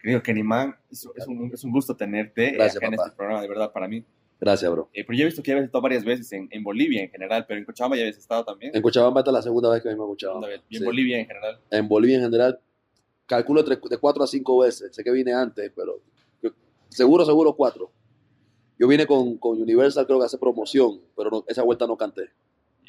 Querido Kenny Man, es, es un, es un gusto tenerte Gracias, acá en este programa, de verdad, para mí. Gracias, bro. Eh, pero yo he visto que ya habías estado varias veces en, en Bolivia en general, pero en Cochabamba ya habías estado también. En Cochabamba esta es la segunda vez que a he Segunda escuchado. vez. Y en Sí. Bolivia en general. En Bolivia en general, calculo de cuatro a cinco veces. Sé que vine antes, pero yo- seguro, seguro cuatro. Yo vine con, con Universal, creo que hace promoción, pero no- esa vuelta no canté.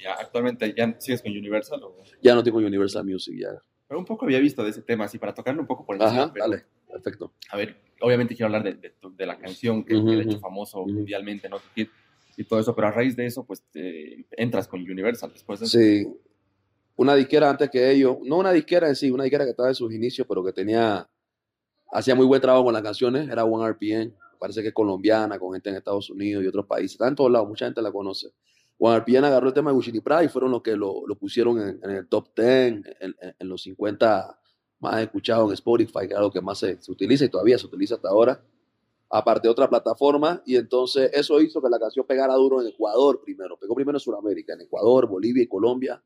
Ya, actualmente ya sigues con Universal. o- Ya no con Universal Music, ya. Pero un poco había visto de ese tema, así para tocarlo un poco por encima. Ajá, pero, dale, perfecto. A ver, obviamente quiero hablar de, de, la canción que, le ha hecho famoso mundialmente, ¿no? Y todo eso, pero a raíz de eso, pues te- entras con Universal después de eso. Sí, una disquera antes que ellos, no una disquera en sí, una disquera que estaba en sus inicios, pero que tenía, hacía muy buen trabajo con las canciones, era One RPN, parece que es colombiana, con gente en Estados Unidos y otros países, está en todos lados, mucha gente la conoce. One RPN agarró el tema de Gucci Prada y fueron los que lo, lo pusieron en, en el top 10, en, en- en los 50 más escuchados en Spotify, que es algo que más se, se utiliza y todavía se utiliza hasta ahora, aparte de otra plataforma, y entonces eso hizo que la canción pegara duro en Ecuador primero, pegó primero en Sudamérica, en Ecuador, Bolivia y Colombia,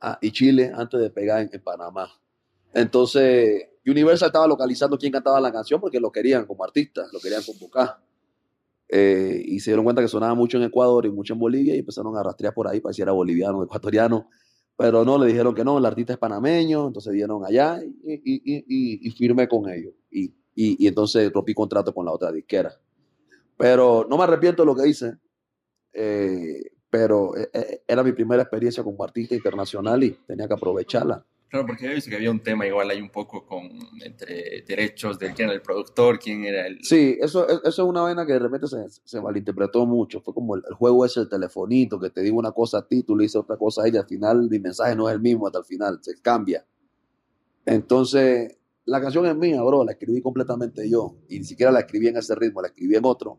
ah, y Chile, antes de pegar en, Panamá. Entonces, Universal estaba localizando quién cantaba la canción porque lo querían como artista, lo querían convocar. Eh, y se dieron cuenta que sonaba mucho en Ecuador y mucho en Bolivia y empezaron a rastrear por ahí para si era boliviano ecuatoriano. Pero no, le dijeron que no, el artista es panameño, entonces vieron allá y, y, y, y, firmé con ellos. Y entonces rompí contrato con la otra disquera. Pero no me arrepiento de lo que hice, eh, pero eh, eh, era mi primera experiencia como artista internacional y tenía que aprovecharla. Claro, porque yo visto que había un tema igual ahí un poco con entre derechos de quién era el productor, quién era el... Sí, eso, eso es una vaina que de repente se, se malinterpretó mucho. Fue como el, el juego ese, el telefonito, que te digo una cosa a ti, tú le dices otra cosa a ella. Al final, mi mensaje no es el mismo hasta el final, se cambia. Entonces, la canción es mía, bro, la escribí completamente yo. Y ni siquiera la escribí en ese ritmo, la escribí en otro.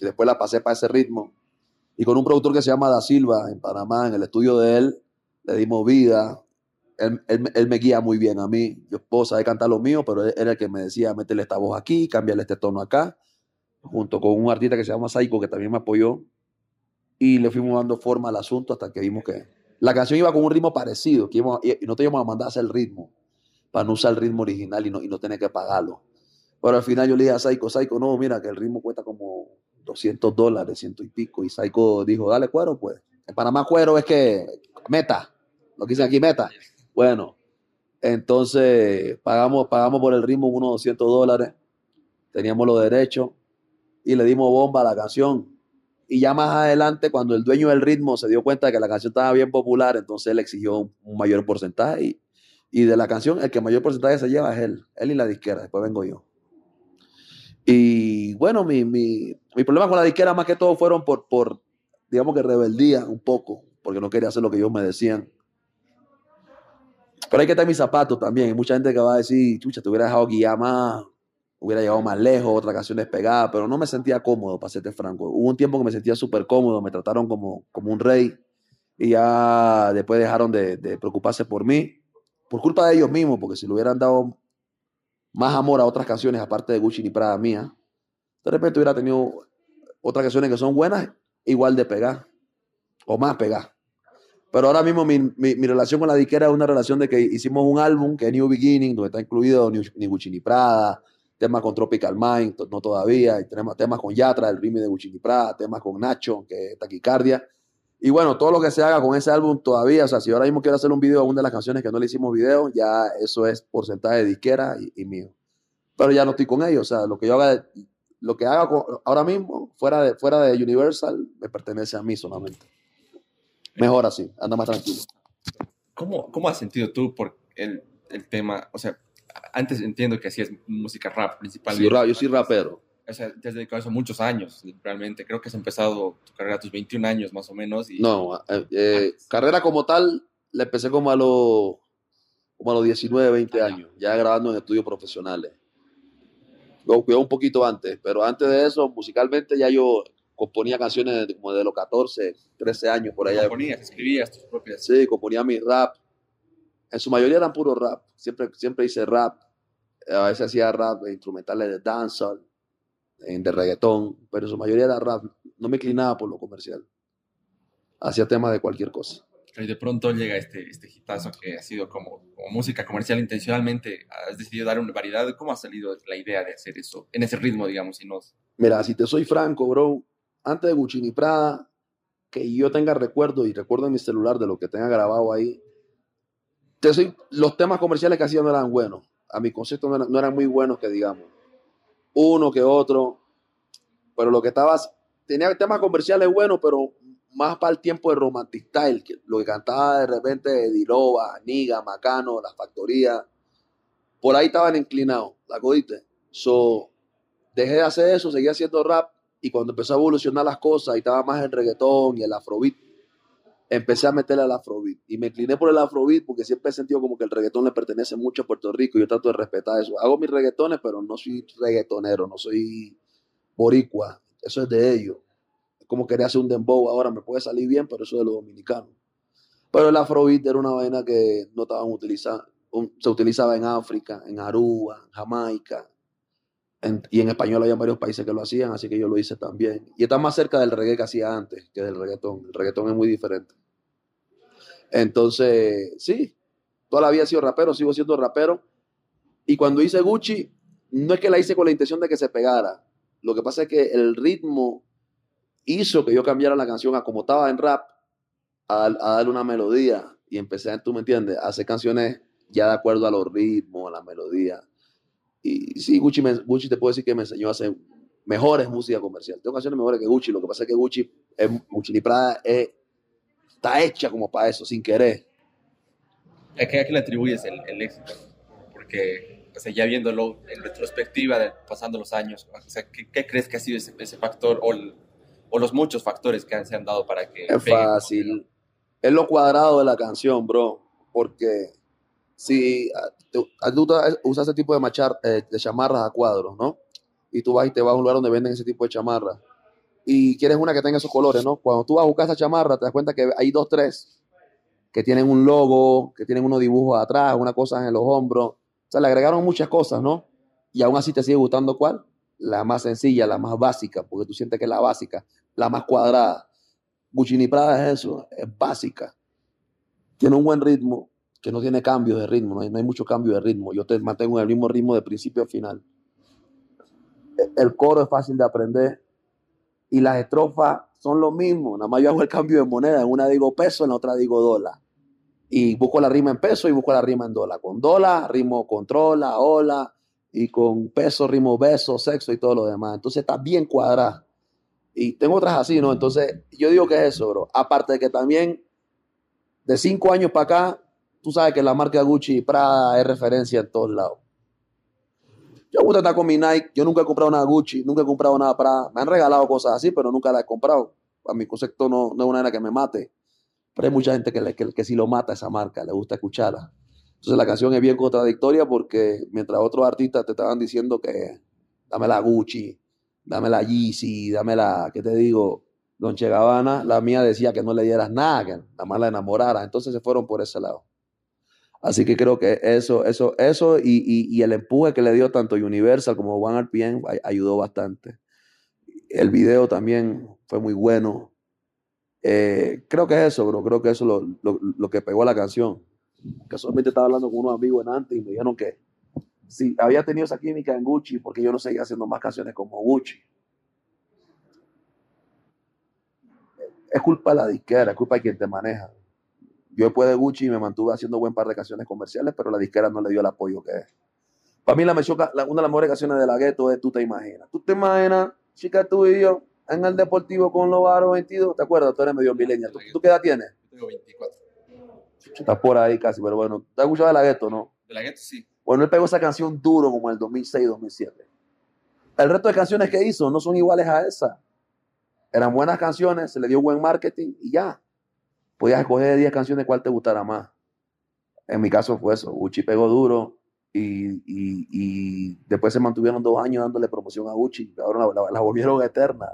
Y después la pasé para ese ritmo. Y con un productor que se llama Da Silva, en Panamá, en el estudio de él, le dimos vida. Él, él- él me guía muy bien a mí. Yo puedo saber cantar lo mío, pero él era el que me decía, métele esta voz aquí, cámbiale este tono acá. Junto con un artista que se llama Saiko, que también me apoyó. Y le fuimos dando forma al asunto hasta que vimos que la canción iba con un ritmo parecido, y no te íbamos a mandar a hacer el ritmo, para no usar el ritmo original y no, y no tener que pagarlo. Pero al final yo le dije a Saiko, Saiko, no, mira, que el ritmo cuesta como 200 dólares, ciento y pico. Y Saiko dijo, dale cuero, pues. En Panamá cuero es que meta, lo que dicen aquí meta. Bueno, entonces pagamos, pagamos por el ritmo unos 200 dólares, teníamos los derechos y le dimos bomba a la canción. Y ya más adelante, cuando el dueño del ritmo se dio cuenta de que la canción estaba bien popular, entonces él exigió un, mayor porcentaje. Y, y de la canción, el que mayor porcentaje se lleva es él, él y la disquera, después vengo yo. Y bueno, mi, mi, mi problema con la disquera más que todo fueron por, por, digamos que rebeldía un poco, porque no quería hacer lo que ellos me decían. Pero hay que estar mis zapatos también. Hay mucha gente que va a decir, chucha, te hubiera dejado guiar más, hubiera llegado más lejos, otra canción despegada, pero no me sentía cómodo, para serte franco. Hubo un tiempo que me sentía súper cómodo, me trataron como, como un rey y ya después dejaron de, de preocuparse por mí, por culpa de ellos mismos, porque si le hubieran dado más amor a otras canciones aparte de Gucci ni Prada mía, de repente hubiera tenido otras canciones que son buenas, igual de pegar, o más pegar. Pero ahora mismo mi, mi, relación con la disquera es una relación de que hicimos un álbum que es New Beginning, donde está incluido ni, Gucci Prada, temas con Tropical Mind, no todavía, y tenemos temas con Yatra, el remix de Gucci Prada, temas con Nacho, que es Taquicardia. Y bueno, todo lo que se haga con ese álbum todavía, o sea, si ahora mismo quiero hacer un video a una de las canciones que no le hicimos video, ya eso es porcentaje de disquera y, mío. Pero ya no estoy con ellos, o sea, lo que yo haga, lo que haga ahora mismo, fuera de, fuera de Universal, me pertenece a mí solamente. Mejor así, anda más tranquilo. ¿Cómo, ¿Cómo has sentido tú por el, el tema? O sea, antes entiendo que hacías música rap Sí, principalmente. ra- yo soy rapero. O sea, te has dedicado a eso muchos años, realmente. Creo que has empezado tu carrera a tus 21 años más o menos. Y, No, eh, eh, carrera como tal, la empecé como a los como a los 19, 20 años, ya grabando en estudios profesionales. Luego cuidado un poquito antes, pero antes de eso, musicalmente ya yo componía canciones de- como de los 14, 13 años por allá. componías, escribías tus propias. Sí, componía mi rap. En su mayoría eran puro rap. Siempre, siempre hice rap. A veces hacía rap instrumentales de dancehall, eh, de reggaetón, pero en su mayoría era rap. No me inclinaba por lo comercial. Hacía temas de cualquier cosa. Y de pronto llega este, este hitazo que ha sido como, como música comercial intencionalmente. Has decidido dar una variedad. ¿Cómo ha salido la idea de hacer eso en ese ritmo, digamos? Y no... Mira, si te soy franco, bro, antes de Gucci ni Prada, que yo tenga recuerdo y recuerdo en mi celular de lo que tenga grabado ahí, los temas comerciales que hacían no eran buenos. A mi concepto no eran, muy buenos, que digamos. Uno que otro. Pero lo que estaba, tenía temas comerciales buenos, pero más para el tiempo de Romantic Style, lo que cantaba de repente Dilova, Niga, Macano, La Factoría, por ahí estaban inclinados, la codiste. So, dejé de hacer eso, seguí haciendo rap y cuando empezó a evolucionar las cosas y estaba más el reggaetón y el afrobeat, empecé a meterle al afrobeat. Y me incliné por el afrobeat porque siempre he sentido como que el reggaetón le pertenece mucho a Puerto Rico y yo trato de respetar eso. Hago mis reggaetones, pero no soy reggaetonero, no soy boricua, eso es de ellos. Como quería hacer un dembow. Ahora, me puede salir bien, pero eso de los dominicanos. Pero el afrobeat era una vaina que no estaban utilizando, se utilizaba en África, en Aruba, en Jamaica, y en español había varios países que lo hacían, así que yo lo hice también. Y está más cerca del reggae que hacía antes que del reggaetón. El reggaetón es muy diferente. Entonces, sí, toda la vida he sido rapero, sigo siendo rapero. Y cuando hice Gucci, no es que la hice con la intención de que se pegara. Lo que pasa es que el ritmo hizo que yo cambiara la canción a como estaba en rap, a, darle una melodía. Y empecé, tú me entiendes, a hacer canciones ya de acuerdo a los ritmos, a la melodía. Y sí, Gucci, Gucci te puedo decir que me enseñó a hacer mejores música comercial. Tengo canciones mejores que Gucci, lo que pasa es que Gucci, es, Gucci ni Prada está hecha como para eso, sin querer. ¿A qué, le atribuyes el, éxito? Porque, o sea, ya viéndolo en retrospectiva, pasando los años, o sea, ¿qué, crees que ha sido ese, ese factor o el, o los muchos factores que se han dado para que... Es fácil. Es lo cuadrado de la canción, bro. Porque si tú, usas ese tipo de, machar, eh, de chamarras a cuadros, ¿no? Y tú vas y te vas a un lugar donde venden ese tipo de chamarras. Y quieres una que tenga esos colores, ¿no? Cuando tú vas a buscar esa chamarra, te das cuenta que hay dos, tres que tienen un logo, que tienen unos dibujos atrás, una cosa en los hombros. O sea, le agregaron muchas cosas, ¿no? Y aún así te sigue gustando cuál? La más sencilla, la más básica, porque tú sientes que es la básica la más cuadrada. Gucci Prada es eso, es básica. Tiene un buen ritmo, que no tiene cambio de ritmo, no hay, mucho cambio de ritmo. Yo te mantengo en el mismo ritmo de principio a final. El coro es fácil de aprender y las estrofas son lo mismo. Nada más yo hago el cambio de moneda. En una digo peso, en la otra digo dólar. Y busco la rima en peso y busco la rima en dólar. Con dólar, rimo controla, hola. Y con peso, rimo beso, sexo y todo lo demás. Entonces está bien cuadrada. Y tengo otras así, ¿no? Entonces, yo digo que es eso, bro. Aparte de que también, de cinco años para acá, tú sabes que la marca Gucci y Prada es referencia en todos lados. Yo me gusta estar con mi Nike. Yo nunca he comprado nada Gucci, nunca he comprado nada Prada. Me han regalado cosas así, pero nunca las he comprado. A mi concepto no, no es una era que me mate. Pero hay mucha gente que, le, que, que sí lo mata esa marca, le gusta escucharla. Entonces la canción es bien contradictoria porque mientras otros artistas te estaban diciendo que dame la Gucci, dame la Yeezy, dame la, ¿qué te digo? Don Che Gabbana, la mía decía que no le dieras nada, que nada más la enamorara. Entonces se fueron por ese lado. Así que creo que eso, eso, eso y, el empuje que le dio tanto Universal como One RPM ayudó bastante. El video también fue muy bueno. Eh, creo que es eso, bro. Creo que eso es lo, lo, que pegó a la canción. Casualmente estaba hablando con unos amigos en antes y me dijeron que si había tenido esa química en Gucci, porque yo no seguía haciendo más canciones como Gucci. Es culpa de la disquera, es culpa de quien te maneja. Yo después de Gucci me mantuve haciendo buen par de canciones comerciales, pero la disquera no le dio el apoyo que es. Para mí la, una de las mejores canciones de la gueto es Tú te imaginas. Tú te imaginas, chica, tú y yo, en el deportivo con los varos 22. ¿Te acuerdas? Tú eres medio milenia. ¿Tú, qué edad tienes? Tengo 24. Estás por ahí casi, pero bueno. ¿Te has escuchado de la gueto, no? De la gueto, sí. Bueno, él pegó esa canción duro como en el 2006-2007. El resto de canciones que hizo no son iguales a esa. Eran buenas canciones, se le dio buen marketing y ya. Podías escoger de 10 canciones cuál te gustara más. En mi caso fue eso. Gucci pegó duro y, después se mantuvieron dos años dándole promoción a Gucci. Ahora la, volvieron eterna.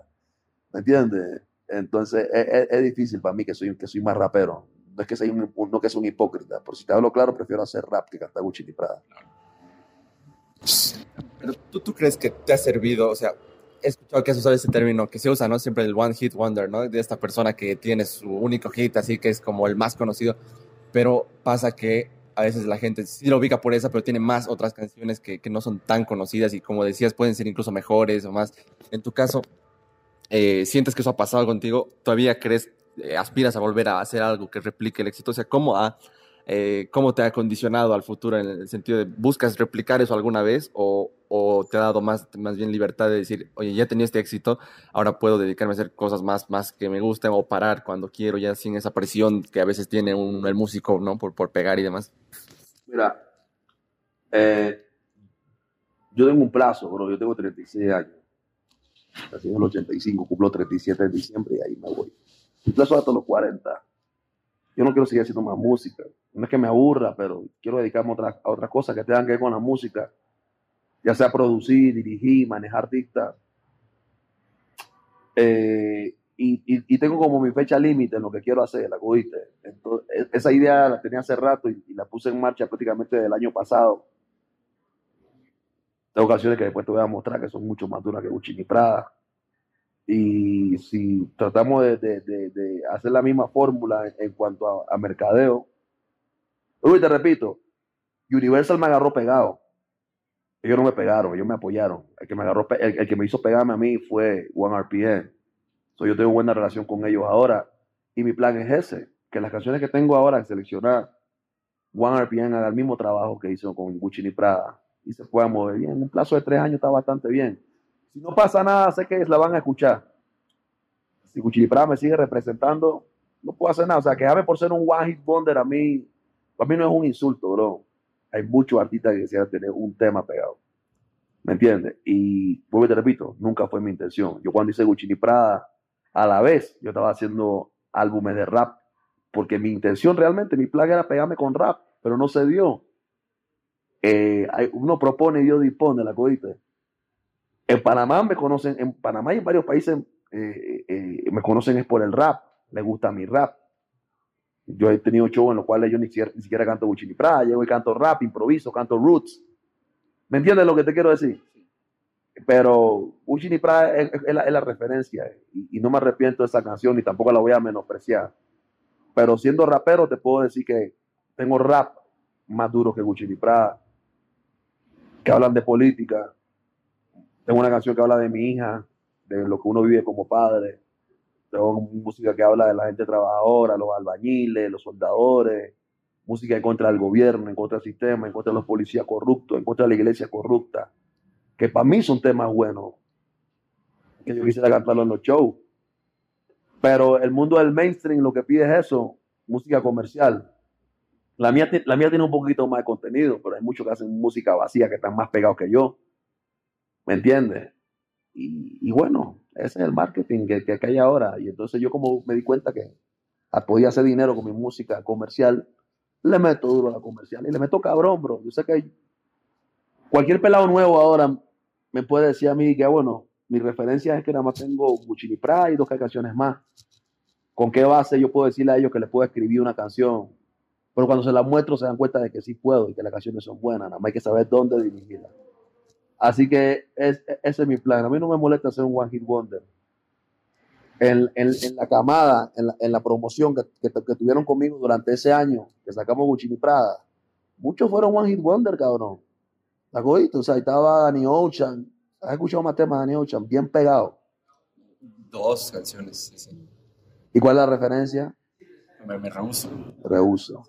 ¿Me entiendes? Entonces es, difícil para mí que soy, que soy más rapero no es que sea un, no que es un hipócrita, por si te hablo claro, prefiero hacer rap que cantar Gucci y Prada. Pero ¿tú, tú crees que te ha servido, o sea, he escuchado que se usa ese término que se usa, ¿no? Siempre el one hit wonder, ¿no? De esta persona que tiene su único hit, así que es como el más conocido. Pero pasa que a veces la gente sí lo ubica por esa, pero tiene más otras canciones que, que no son tan conocidas y como decías, pueden ser incluso mejores o más. En tu caso, eh, ¿sientes que eso ha pasado contigo? ¿Todavía crees, eh, aspiras a volver a hacer algo que replique el éxito? O sea, ¿cómo ha eh, cómo te ha condicionado al futuro en el sentido de, ¿buscas replicar eso alguna vez o, o, te ha dado más, más bien libertad de decir, oye, ya tenía este éxito, ahora puedo dedicarme a hacer cosas más, más que me gusten o parar cuando quiero, ya sin esa presión que a veces tiene un, el músico, ¿no? Por, por pegar y demás. Mira, eh, yo tengo un plazo, bro, yo tengo 36 años. Así en el 85, cumplo 37 de diciembre y ahí me voy. Un plazo hasta los 40 yo no quiero seguir haciendo más música. No es que me aburra, pero quiero dedicarme a otras, a cosas que tengan que ver con la música, ya sea producir, dirigir, manejar artistas. Eh, y, y, tengo como mi fecha límite en lo que quiero hacer, la cogiste. Entonces, e, esa idea la tenía hace rato y, la puse en marcha prácticamente desde el año pasado. Tengo canciones que después te voy a mostrar que son mucho más duras que Gucci Prada. Y si tratamos de, hacer la misma fórmula en, cuanto a, mercadeo, uy, te repito, Universal me agarró pegado. Ellos no me pegaron, ellos me apoyaron. El que me, agarró, el, que me hizo pegarme a mí fue One RPN. yo tengo buena relación con ellos ahora. Y mi plan es ese, que las canciones que tengo ahora seleccionar, One RPN haga el mismo trabajo que hizo con Gucci y Prada y se pueda mover bien. En un plazo de tres años está bastante bien. Si no pasa nada, sé que la van a escuchar. Si Cuchilipra me sigue representando, no puedo hacer nada. O sea, quejarme por ser un one hit wonder a mí, a mí no es un insulto, bro. Hay muchos artistas que quisieran tener un tema pegado. ¿Me entiendes? Y vuelvo te repito, nunca fue mi intención. Yo cuando hice Gucci Prada, a la vez yo estaba haciendo álbumes de rap, porque mi intención realmente, mi plan era pegarme con rap, pero no se dio. Eh, uno propone y Dios dispone, la codita. En Panamá me conocen, en Panamá y en varios países eh, eh, me conocen es por el rap, me gusta mi rap. Yo he tenido shows en los cuales yo ni siquiera, ni siquiera canto Gucci ni Prada, llego y canto rap, improviso, canto roots. ¿Me entiendes lo que te quiero decir? Pero Gucci ni Prada es, la, referencia y, no me arrepiento de esa canción y tampoco la voy a menospreciar. Pero siendo rapero te puedo decir que tengo rap más duro que Gucci ni Prada, que hablan de política, tengo una canción que habla de mi hija, de lo que uno vive como padre. Tengo música que habla de la gente trabajadora, los albañiles, los soldadores. Música en contra del gobierno, en contra del sistema, en contra de los policías corruptos, en contra de la iglesia corrupta. Que para mí son temas buenos. Que yo quisiera cantarlo en los shows. Pero el mundo del mainstream lo que pide es eso, música comercial. La mía, la mía tiene un poquito más de contenido, pero hay muchos que hacen música vacía que están más pegados que yo. ¿Me entiendes? Y, bueno, ese es el marketing que, que, hay ahora. Y entonces yo como me di cuenta que podía hacer dinero con mi música comercial, le meto duro a la comercial y le meto cabrón, bro. Yo sé que cualquier pelado nuevo ahora me puede decir a mí que, bueno, mi referencia es que nada más tengo Gucci Pride y dos canciones más. ¿Con qué base yo puedo decirle a ellos que les puedo escribir una canción? Pero cuando se la muestro se dan cuenta de que sí puedo y que las canciones son buenas. Nada más hay que saber dónde dirigirlas. Así que ese es mi plan. A mí no me molesta ser un One Hit Wonder. En, la camada, en la, promoción que, tuvieron conmigo durante ese año, que sacamos Gucci Prada, muchos fueron One Hit Wonder, cabrón. ¿La O sea, estaba Danny Ocean. ¿Has escuchado más temas de Danny Ocean? Bien pegado. Dos canciones, sí, ¿Y cuál es la referencia? Me, me rehuso. Rehuso.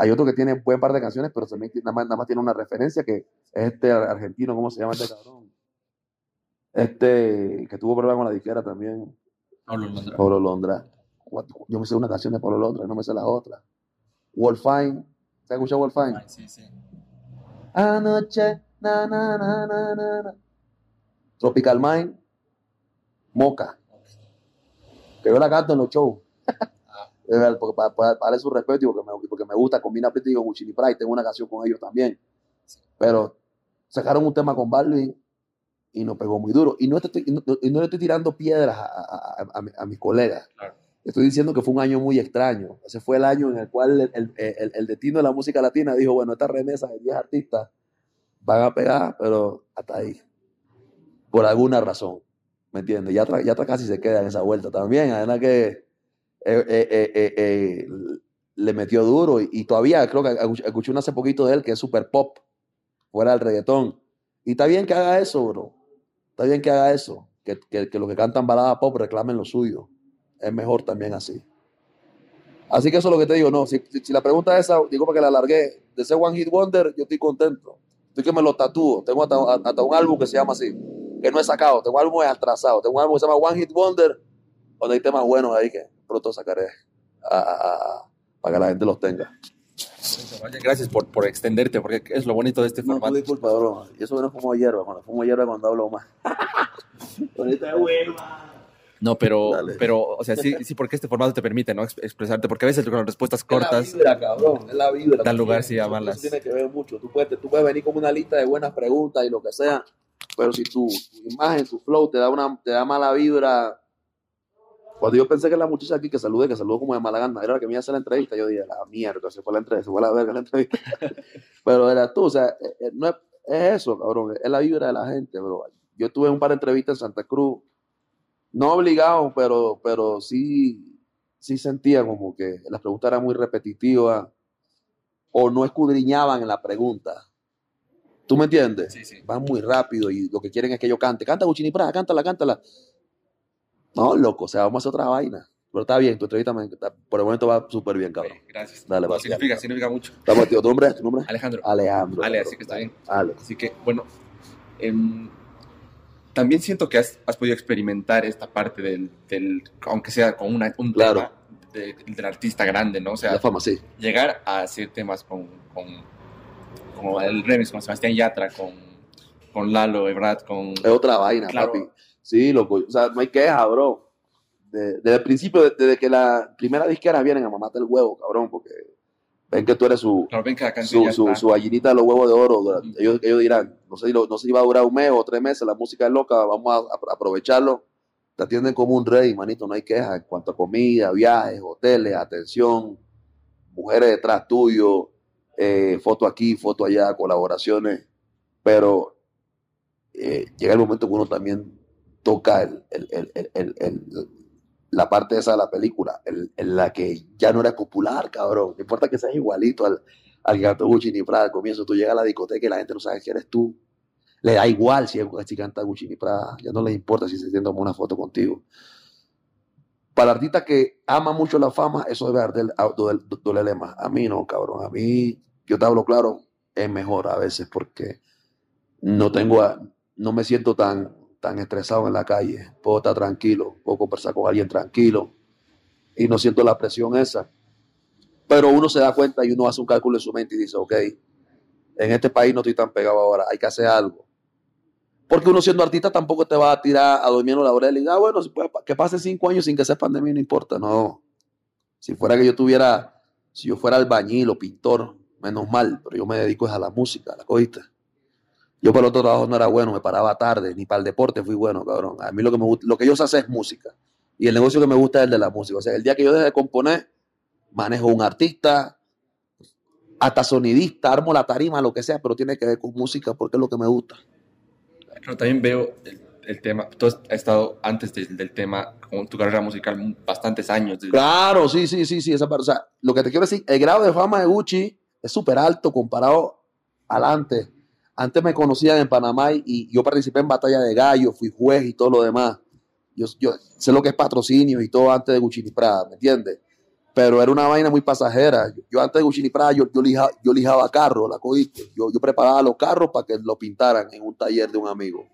Hay otro que tiene buen par de canciones, pero también nada más, nada más tiene una referencia que es este argentino, ¿cómo se llama este cabrón? Este, que tuvo problemas con la disquera también. Pablo Londra. Pablo Londra. Yo me sé una canción de Pablo Londra, no me sé la otra. Wolfine. ¿Se ha escuchado Wolfine? Sí, sí. Anoche, na, na, na, na, na. Tropical Mind. Moca. Que yo la canto en los shows. porque para, para, darle su respeto y porque me, porque me gusta, combina Pretty con Gucci Pride, tengo una canción con ellos también. Pero sacaron un tema con Balvin y nos pegó muy duro. Y no, estoy, no, le estoy tirando piedras a, a, a, mis colegas. Estoy diciendo que fue un año muy extraño. Ese fue el año en el cual el, el, el, destino de la música latina dijo, bueno, esta remesa de 10 artistas van a pegar, pero hasta ahí. por alguna razón. ¿Me entiendes? Ya, ya casi se queda en esa vuelta también. Además que eh, eh, eh, le metió duro y, todavía creo que escuché hace poquito de él que es super pop, fuera del reggaetón. Y está bien que haga eso, bro. Está bien que haga eso. Que, que, los que cantan balada pop reclamen lo suyo. Es mejor también así. Así que eso es lo que te digo. No, si, si, la pregunta es esa, digo porque la alargué. De ese One Hit Wonder, yo estoy contento. Estoy que me lo tatúo. Tengo hasta, un álbum que se llama así, que no he sacado. Tengo álbumes atrasados. Tengo un álbum que se llama One Hit Wonder, donde hay temas buenos ahí que pronto sacaré para que la gente los tenga. Gracias por, por extenderte, porque es lo bonito de este no, formato. disculpa, bro. Y eso no fumo hierba. Cuando fumo hierba, cuando hablo más. Ahorita no, pero, pero, o sea, sí, sí, porque este formato te permite, ¿no? Expresarte, porque a veces con respuestas cortas. Es la vibra, cabrón, es la vibra. Tal lugar sí llama las. tiene que ver mucho. Tú puedes, tú puedes venir con una lista de buenas preguntas y lo que sea, pero si tu, imagen, tu flow te da, una, te da mala vibra. Cuando yo pensé que la muchacha aquí que saludé, que saludó como de mala gana, era la que me iba a hacer la entrevista, yo dije, la mierda, se fue la entrevista, se fue la verga la entrevista. pero era tú, o sea, eh, eh, no es, es eso, cabrón, es la vibra de la gente, bro. Yo tuve un par de entrevistas en Santa Cruz no obligado, pero, pero sí, sí sentía como que las preguntas eran muy repetitivas o no escudriñaban en la pregunta. ¿Tú me entiendes? Sí, sí. Van muy rápido y lo que quieren es que yo cante. Canta Guchini Prada, cántala, cántala. No, loco, o sea, vamos a hacer otra vaina. Pero está bien, tu entrevista por el momento va súper bien, cabrón. Gracias. Dale, no, significa, significa mucho. Estamos, tío. ¿Tu nombre? ¿Tu nombre? Alejandro. Alejandro. Ale, así que está bien. Ale. Así que, bueno, eh, también siento que has, podido experimentar esta parte del, aunque sea con una, un tema del artista grande, ¿no? O sea, la fama, sí. llegar a hacer temas con, con como el remix con Sebastián Yatra, con, con Lalo Ebrard, con... Es otra vaina, papi. Sí, loco. O sea, no hay queja, bro. desde el principio, desde que la primera disquera vienen a mamarte el huevo, cabrón, porque ven que tú eres su, su, su, gallinita de los huevos de oro. Ellos, ellos dirán, no sé, no sé si va a durar un mes o tres meses, la música es loca, vamos a, aprovecharlo. Te atienden como un rey, manito, no hay queja en cuanto a comida, viajes, hoteles, atención, mujeres detrás tuyo, eh, foto aquí, foto allá, colaboraciones. Pero eh, llega el momento que uno también toca el, el, el la parte esa de la película, en, la que ya no era popular, cabrón. No importa que seas igualito al, al gato Gucci ni Prada. Al comienzo tú llegas a la discoteca y la gente no sabe quién eres tú. Le da igual si, si canta Gucci ni Prada. Ya no le importa si se tiene una foto contigo. Para el artista que ama mucho la fama, eso debe dolerle más. A mí no, cabrón. A mí, yo te hablo claro, es mejor a veces porque no tengo, no me siento tan tan estresado en la calle, puedo estar tranquilo, puedo conversar con alguien tranquilo y no siento la presión esa. Pero uno se da cuenta y uno hace un cálculo en su mente y dice, ok, en este país no estoy tan pegado ahora, hay que hacer algo. Porque uno siendo artista tampoco te va a tirar a dormir en la y ah, bueno, que pase cinco años sin que sea pandemia no importa, no. Si fuera que yo tuviera, si yo fuera albañil o pintor, menos mal, pero yo me dedico a la música, la cogiste. Yo para el otro trabajo no era bueno, me paraba tarde, ni para el deporte fui bueno, cabrón. A mí lo que, me, lo que yo sé hacer es música. Y el negocio que me gusta es el de la música. O sea, el día que yo deje de componer, manejo un artista, hasta sonidista, armo la tarima, lo que sea, pero tiene que ver con música porque es lo que me gusta. Pero también veo el, tema, tú has estado antes del tema con tu carrera musical bastantes años. Claro, sí, sí, sí, sí, esa. O sea, lo que te quiero decir, el grado de fama de Gucci es súper alto comparado adelante antes me conocían en Panamá y yo participé en Batalla de Gallo, fui juez y todo lo demás. Yo, sé lo que es patrocinio y todo antes de Gucci Prada, ¿me entiendes? Pero era una vaina muy pasajera. Yo, antes de Gucci Prada, yo, yo, lijaba, carros, la cogiste. Yo, yo preparaba los carros para que lo pintaran en un taller de un amigo.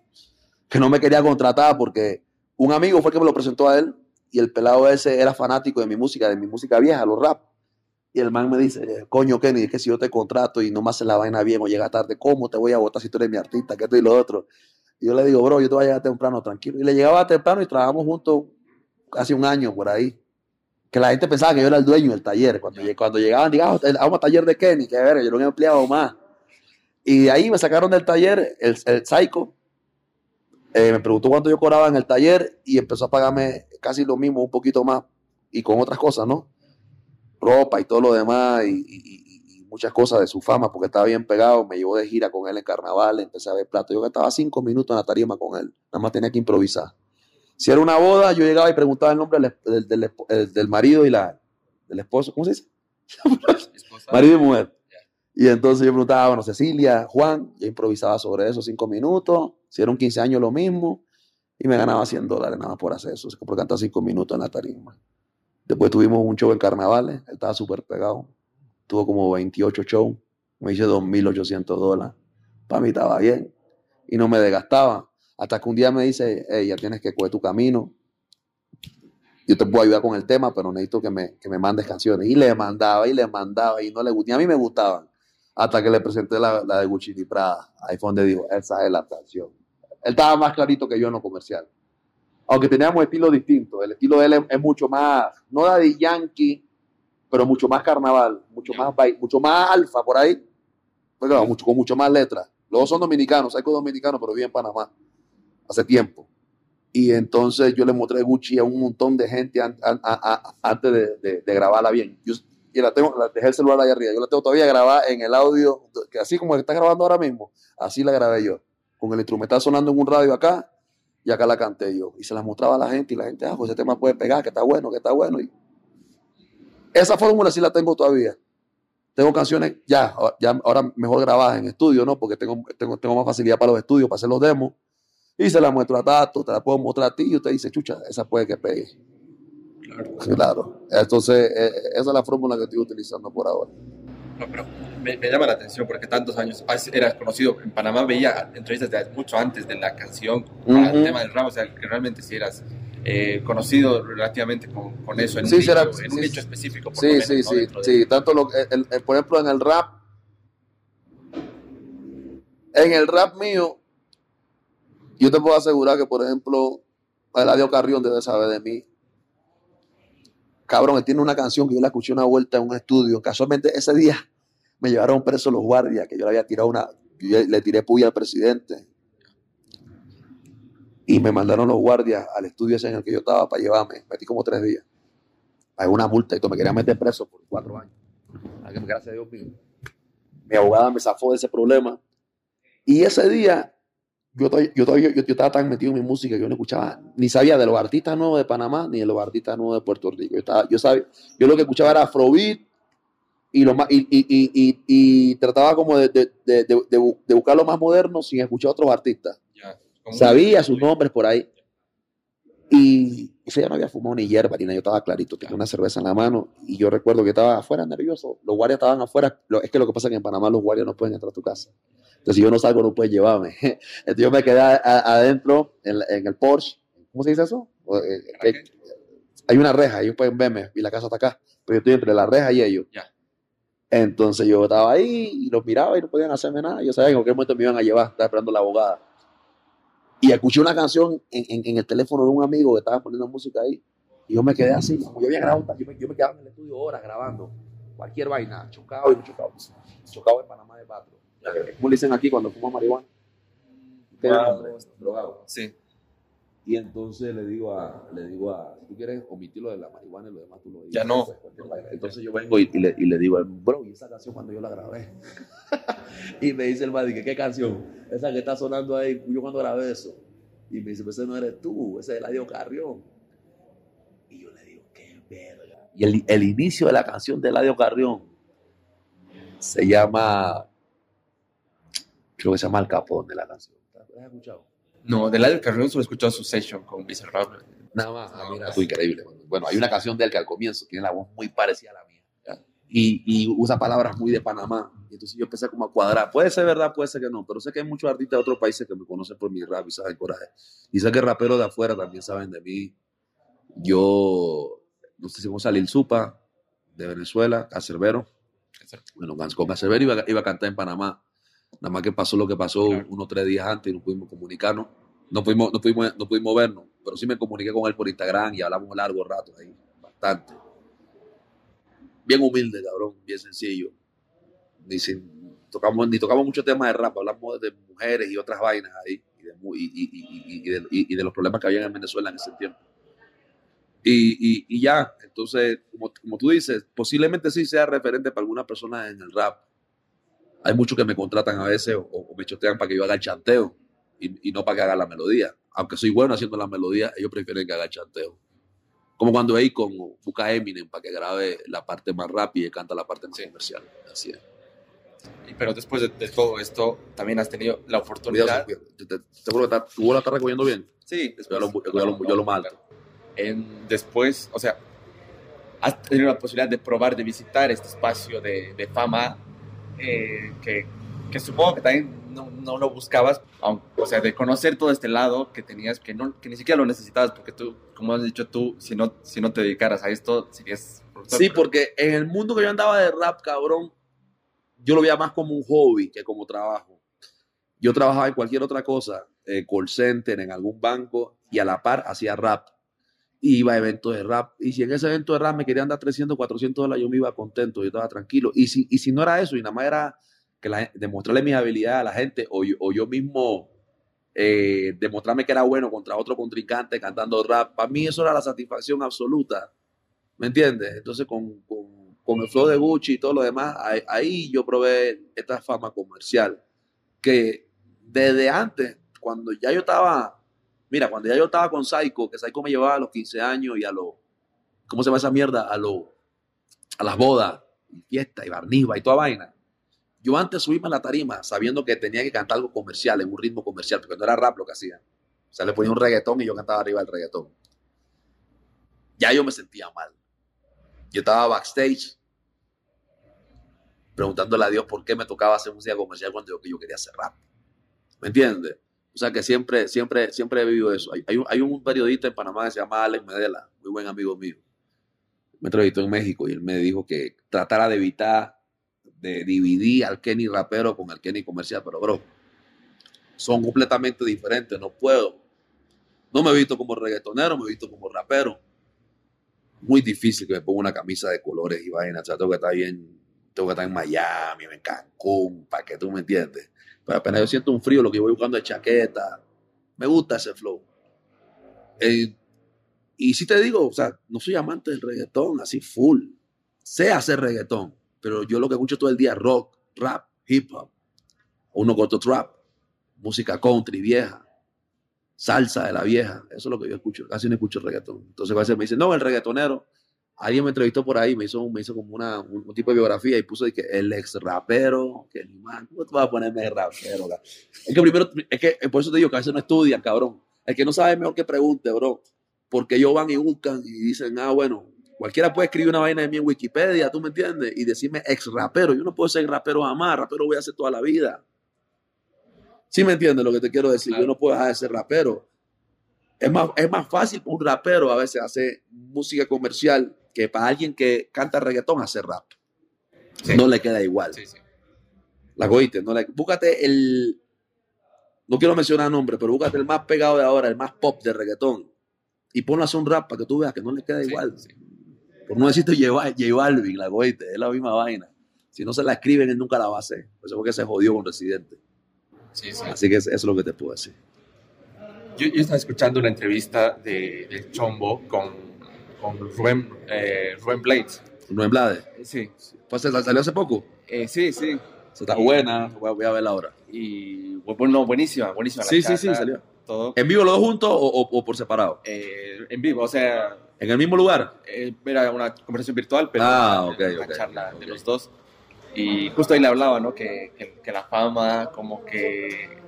Que no me quería contratar porque un amigo fue el que me lo presentó a él y el pelado ese era fanático de mi música, de mi música vieja, los rap. Y el man me dice, coño Kenny, es que si yo te contrato y no me haces la vaina bien o llega tarde, ¿cómo te voy a votar si tú eres mi artista? Que esto y lo otro. Y yo le digo, bro, yo te voy a llegar temprano, tranquilo. Y le llegaba temprano y trabajamos juntos casi un año por ahí. Que la gente pensaba que yo era el dueño del taller. Cuando, cuando llegaban, digamos, ah, vamos al taller de Kenny, que ver, yo no he empleado más. Y de ahí me sacaron del taller el, el Psycho. Eh, me preguntó cuánto yo cobraba en el taller y empezó a pagarme casi lo mismo, un poquito más y con otras cosas, ¿no? Ropa y todo lo demás y, muchas cosas de su fama porque estaba bien pegado. Me llevó de gira con él en carnaval, empecé a ver plato. Yo estaba cinco minutos en la tarima con él, nada más tenía que improvisar. Si era una boda, yo llegaba y preguntaba el nombre del, del, del, del marido y la, del esposo, ¿cómo se dice? marido y mujer. Y entonces yo preguntaba, bueno, Cecilia, Juan, yo improvisaba sobre eso cinco minutos, si era un 15 años lo mismo, y me ganaba 100 dólares nada más por hacer eso, por cantar cinco minutos en la tarima. Después tuvimos un show en carnavales, él estaba súper pegado, tuvo como 28 shows, me hice 2.800 dólares, para mí estaba bien, y no me desgastaba. Hasta que un día me dice, hey, ya tienes que coger tu camino, yo te puedo ayudar con el tema, pero necesito que me, que me mandes canciones. Y le mandaba y le mandaba y no le gustaba. a mí me gustaban. Hasta que le presenté la, la de Gucci Prada. Ahí fue donde digo, esa es la canción. Él estaba más clarito que yo en lo comercial. Aunque teníamos estilos distintos. El estilo de él es, mucho más, no de Yankee, pero mucho más carnaval, mucho más, mucho más alfa por ahí. Pero mucho, con mucho más letras. Los dos son dominicanos, hay dominicanos, pero viven en Panamá. Hace tiempo. Y entonces yo le mostré Gucci a un montón de gente antes de, grabarla bien. Yo, y la tengo, la dejé el celular ahí arriba. Yo la tengo todavía grabada en el audio, que así como está grabando ahora mismo, así la grabé yo. Con el instrumental sonando en un radio acá, y acá la canté yo. Y se la mostraba a la gente, y la gente, ah, pues ese tema puede pegar, que está bueno, que está bueno. Y esa fórmula sí la tengo todavía. Tengo canciones ya, ya ahora mejor grabadas en estudio, ¿no? Porque tengo, tengo, tengo más facilidad para los estudios, para hacer los demos y se la muestro a Tato, te la puedo mostrar a ti y usted dice, chucha, esa puede que pegue. Claro. claro. Entonces, eh, esa es la fórmula que estoy utilizando por ahora. No, pero me, llama la atención porque tantos años eras conocido. En Panamá veía entrevistas de mucho antes de la canción, el tema del rap, o sea, que realmente si eras eh, conocido relativamente con, con eso, en, un, nicho, en un nicho específico. Por sí, sí, sí, sí. Tanto lo, por ejemplo, en el rap, en el rap mío, yo te puedo asegurar que, por ejemplo, Eladio Carrión debe saber de mí. Cabrón, él tiene una canción que yo la escuché una vuelta en un estudio. Casualmente ese día me llevaron preso los guardias, que yo le había tirado una, le tiré puya al presidente. Y me mandaron los guardias al estudio ese en el que yo estaba para llevarme. Metí como tres días. Hay una multa y todo. Me querían meter preso por cuatro años. Gracias a Dios mío. Mi abogada me zafó de ese problema. Y ese día yo, yo, yo, estaba tan metido en mi música que yo no escuchaba, ni sabía de los artistas nuevos de Panamá ni de los artistas nuevos de Puerto Rico. Yo, estaba, yo, sabía, yo lo que escuchaba era Afrobeat y, lo más, y, y, y, y trataba como de, de, de, de, buscar lo más moderno sin escuchar a otros artistas. sabía sus nombres por ahí. Y ese día no había fumado ni hierba, ni yo estaba clarito, tenía una cerveza en la mano y yo recuerdo que estaba afuera nervioso. Los guardias estaban afuera. Es que lo que pasa es que en Panamá los guardias no pueden entrar a tu casa. Entonces, si yo no salgo, no puedes llevarme. Entonces, yo me quedé adentro en, el Porsche. ¿Cómo se dice eso? Eh, hay una reja, ellos pueden verme y la casa está acá, pero yo estoy entre la reja y ellos. Entonces yo estaba ahí y los miraba y no podían hacerme nada. Yo sabía que en cualquier momento me iban a llevar, estaba esperando la abogada. Y escuché una canción en, el teléfono de un amigo que estaba poniendo música ahí. Y yo me quedé así, como yo había grabado, yo me, yo me quedaba en el estudio horas grabando cualquier vaina, chocado y no chocado. Chocado en Panamá de Patro. ¿Cómo le dicen aquí cuando fuma marihuana? drogado. Sí. Y entonces le digo a, le digo a, si tú quieres omitir lo de la marihuana y lo demás, tú lo dices. Ya no. Pues, entonces yo vengo y, le, y le digo, bro, ¿y esa canción cuando yo la grabé? y me dice el madre, ¿qué canción? Esa que está sonando ahí, yo cuando grabé eso. Y me dice, pues ese no eres tú, ese es Eladio Carrión. Y yo le digo, qué verga. Y el, el inicio de la canción de Eladio Carrión se llama creo que se llama Al Capón de la canción. ¿Has escuchado? No, de la del Carrión solo he escuchado su session con Bizarrap. Nada más, ah, mira, es increíble. Bueno, hay una canción de él que al comienzo tiene la voz muy parecida a la mía. Y, y, usa palabras muy de Panamá. Y entonces yo empecé como a cuadrar. Puede ser verdad, puede ser que no, pero sé que hay muchos artistas de otros países que me conocen por mi rap y saben coraje. Y sé que raperos de afuera también saben de mí. Yo, no sé si vamos a salir Supa, de Venezuela, Cacerbero. Bueno, con Cacerbero iba, iba a cantar en Panamá Nada más que pasó lo que pasó unos tres días antes y no pudimos comunicarnos. No pudimos, no, pudimos, no pudimos vernos, pero sí me comuniqué con él por Instagram y hablamos largo rato ahí, bastante. Bien humilde, cabrón, bien sencillo. Ni, tocamos, ni tocamos muchos temas de rap, hablamos de mujeres y otras vainas ahí, y de, y, de, y de, los problemas que había en Venezuela en ese tiempo. Y, ya, entonces, como, como, tú dices, posiblemente sí sea referente para algunas personas en el rap, Hay muchos que me contratan a veces o, o me chotean para que yo haga el chanteo y, y no para que haga la melodía. Aunque soy bueno haciendo la melodía, ellos prefieren que haga el chanteo. Como cuando con busca a Eminem para que grabe la parte más rápida y canta la parte más Sí. comercial. Así es. Pero después de, de todo esto, también has tenido la oportunidad. Te, te, te juro que está- bola la está recogiendo bien. Sí, Yo lo, yo lo- yo lo. En- después, o sea, has tenido la posibilidad de probar, de visitar este espacio de, de fama eh, que, que supongo que también no, no lo buscabas, o sea, de conocer todo este lado que tenías, que, no, que ni siquiera lo necesitabas, porque tú, como has dicho tú, si no, si no te dedicaras a esto, serías... Sí, porque en el mundo que yo andaba de rap, cabrón, yo lo veía más como un hobby que como trabajo. Yo trabajaba en cualquier otra cosa, eh, call center, en algún banco, y a la par hacía rap. Iba a eventos de rap. Y si en ese evento de rap me querían dar 300, 400 dólares, yo me iba contento, yo estaba tranquilo. Y si, y si no era eso, y nada más era que la, demostrarle mis habilidades a la gente, o yo, o yo mismo eh, demostrarme que era bueno contra otro contrincante cantando rap, para mí eso era la satisfacción absoluta. ¿Me entiendes? Entonces, con, con, con el flow de Gucci y todo lo demás, ahí, ahí yo probé esta fama comercial. Que desde antes, cuando ya yo estaba, mira, cuando ya yo estaba con Psycho, que Psycho me llevaba a los 15 años y a los, ¿cómo se llama esa mierda? A, los a las bodas, y fiesta y barniva y toda vaina. Yo antes subíme a la tarima sabiendo que tenía que cantar algo comercial, en un ritmo comercial, porque no era rap lo que hacía. O sea, le ponía un reggaetón y yo cantaba arriba del reggaetón. Ya yo me sentía mal. Yo estaba backstage preguntándole a Dios por qué me tocaba hacer música comercial cuando yo, yo quería hacer rap. ¿Me entiendes? O sea que siempre, siempre, siempre he vivido eso. Hay, un, periodista en Panamá que se llama Alex Medela, muy buen amigo mío. Me entrevistó en México y él me dijo que tratara de evitar de dividir al Kenny rapero con el Kenny comercial, pero bro, son completamente diferentes, no puedo. No me he visto como reggaetonero, me he visto como rapero. Muy difícil que me ponga una camisa de colores y vainas, o sea, tengo que estar bien, tengo que estar en Miami, en Cancún, para que tú me entiendes. Pero apenas yo siento un frío, lo que voy buscando es chaqueta. Me gusta ese flow. Eh, y si te digo, o sea, no soy amante del reggaetón, así full. Sé hacer reggaetón, pero yo lo que escucho todo el día es rock, rap, hip hop, uno corto trap, música country vieja, salsa de la vieja. Eso es lo que yo escucho. Casi no escucho reggaetón. Entonces a veces me dicen, no, el reggaetonero. Alguien me entrevistó por ahí, me hizo, me hizo como una, un, un tipo de biografía y puso de que el ex rapero, que ni man, ¿cómo te vas a ponerme rapero? ca-?" Es que primero, es que por eso te digo que a veces no estudian, cabrón. El que no sabe mejor que pregunte, bro. Porque ellos van y buscan y dicen, ah, bueno, cualquiera puede escribir una vaina de mí en Wikipedia, ¿tú me entiendes? Y decirme ex rapero. Yo no puedo ser rapero jamás, rapero voy a hacer toda la vida. ¿Sí me entiendes lo que te quiero decir? Claro. Yo no puedo dejar de ser rapero. Es más, es más fácil para un rapero a veces hacer música comercial que para alguien que canta reggaetón hacer rap. Sí. No le queda igual. Sí, sí. La cogiste, no le, búscate el, no quiero mencionar nombre, pero búscate el más pegado de ahora, el más pop de reggaetón. Y ponlo a hacer un rap para que tú veas que no le queda Sí, igual. sí. Por no decirte J Bal- J Balvin, la cogiste, es la misma vaina. Si no se la escriben, él nunca la va a hacer. Por eso fue que se jodió con Residente. Sí, sí. Así que eso es lo que te puedo decir. Yo, yo estaba escuchando una entrevista de, del Chombo con, con Rubén, eh, Rubén Blades. No en Blade. Sí, Pues se- salió hace poco. eh, sí, sí. Se está buena. Voy a, voy a verla ahora. Y bueno, buenísima, buenísima. la Sí, sí, sí, salió. Todo ¿En vivo los dos juntos o, o- o por separado? eh, en vivo, o sea, ¿En el mismo lugar? eh, era una conversación virtual, pero Ah, una charla de los dos. Y justo ahí le hablaba, ¿no? Que, que, que la fama, como que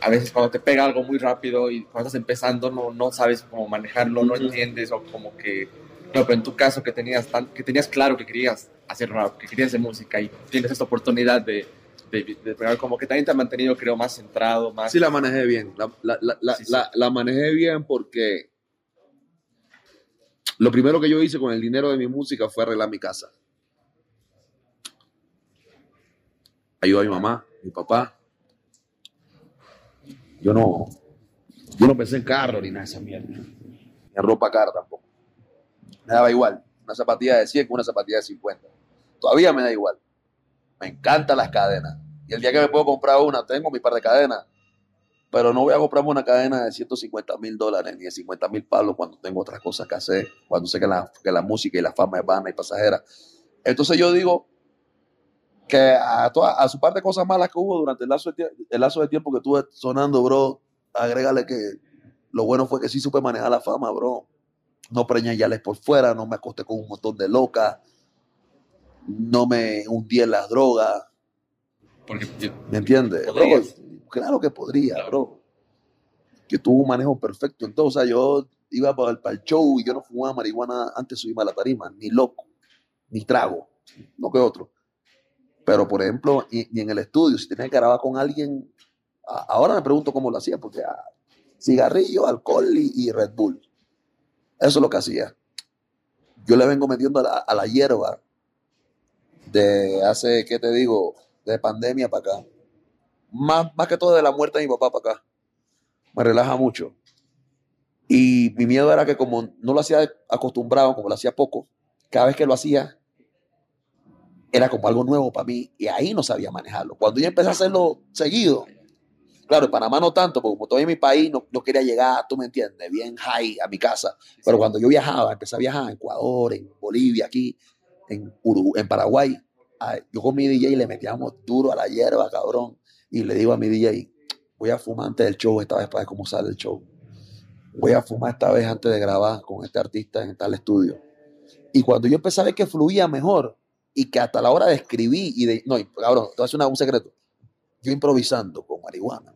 a veces cuando te pega algo muy rápido y cuando estás empezando no, no sabes cómo manejarlo, no entiendes o como que... No, pero en tu caso que tenías, tan, que tenías claro que querías hacer rap, que querías hacer música y tienes esta oportunidad de, de, como que también te ha mantenido, creo, más centrado, más... Sí, la manejé bien. La, la- la- Sí, sí. la- manejé bien porque lo primero que yo hice con el dinero de mi música fue arreglar mi casa. Ayudé a mi mamá, mi papá. Yo no, yo no pensé en carro ni nada de esa mierda. Ni en ropa cara tampoco. Me daba igual. Una zapatilla de 100 con una zapatilla de 50. Todavía me da igual. Me encantan las cadenas. Y el día que me puedo comprar una, tengo mi par de cadenas. Pero no voy a comprarme una cadena de 150 mil dólares ni de 50 mil palos cuando tengo otras cosas que hacer, cuando sé que la, que la música y la fama es vana y pasajera. Entonces yo digo, que a, toda, a su par de cosas malas que hubo durante el lazo, de, el lazo de tiempo que estuve sonando, bro, agrégale que lo bueno fue que sí supe manejar la fama, bro. No preñé yales por fuera, no me acosté con un montón de locas, no me hundí en las drogas, Porque ¿me entiendes? Claro que podría, Claro. bro. Que tuvo un manejo perfecto. Entonces, o sea, yo iba para el, para el show y yo no fumaba marihuana antes de subirme a la tarima, ni loco, ni trago, no que otro. Pero, por ejemplo, y, en el estudio, si tenía que grabar con alguien, ahora me pregunto cómo lo hacía, porque ah, cigarrillo, alcohol y, y Red Bull. Eso es lo que hacía. Yo le vengo metiendo a la, a la hierba de hace, ¿qué te digo? De pandemia para acá. Más, más que todo de la muerte de mi papá para acá. Me relaja mucho. Y mi miedo era que como no lo hacía acostumbrado, como lo hacía poco, cada vez que lo hacía, era como algo nuevo para mí y ahí no sabía manejarlo. Cuando yo empecé a hacerlo seguido, claro, en Panamá no tanto, porque como todavía en mi país no, no quería llegar, tú me entiendes, bien high a mi casa. Pero cuando yo viajaba, empecé a viajar en Ecuador, en Bolivia, aquí, en, Urugu- en Paraguay, ay, yo con mi DJ le metíamos duro a la hierba, cabrón. Y le digo a mi DJ, voy a fumar antes del show esta vez para ver cómo sale el show. Voy a fumar esta vez antes de grabar con este artista en tal estudio. Y cuando yo empecé a ver que fluía mejor y que hasta la hora de escribir y de... No, cabrón, te voy a una- un secreto. Yo improvisando con marihuana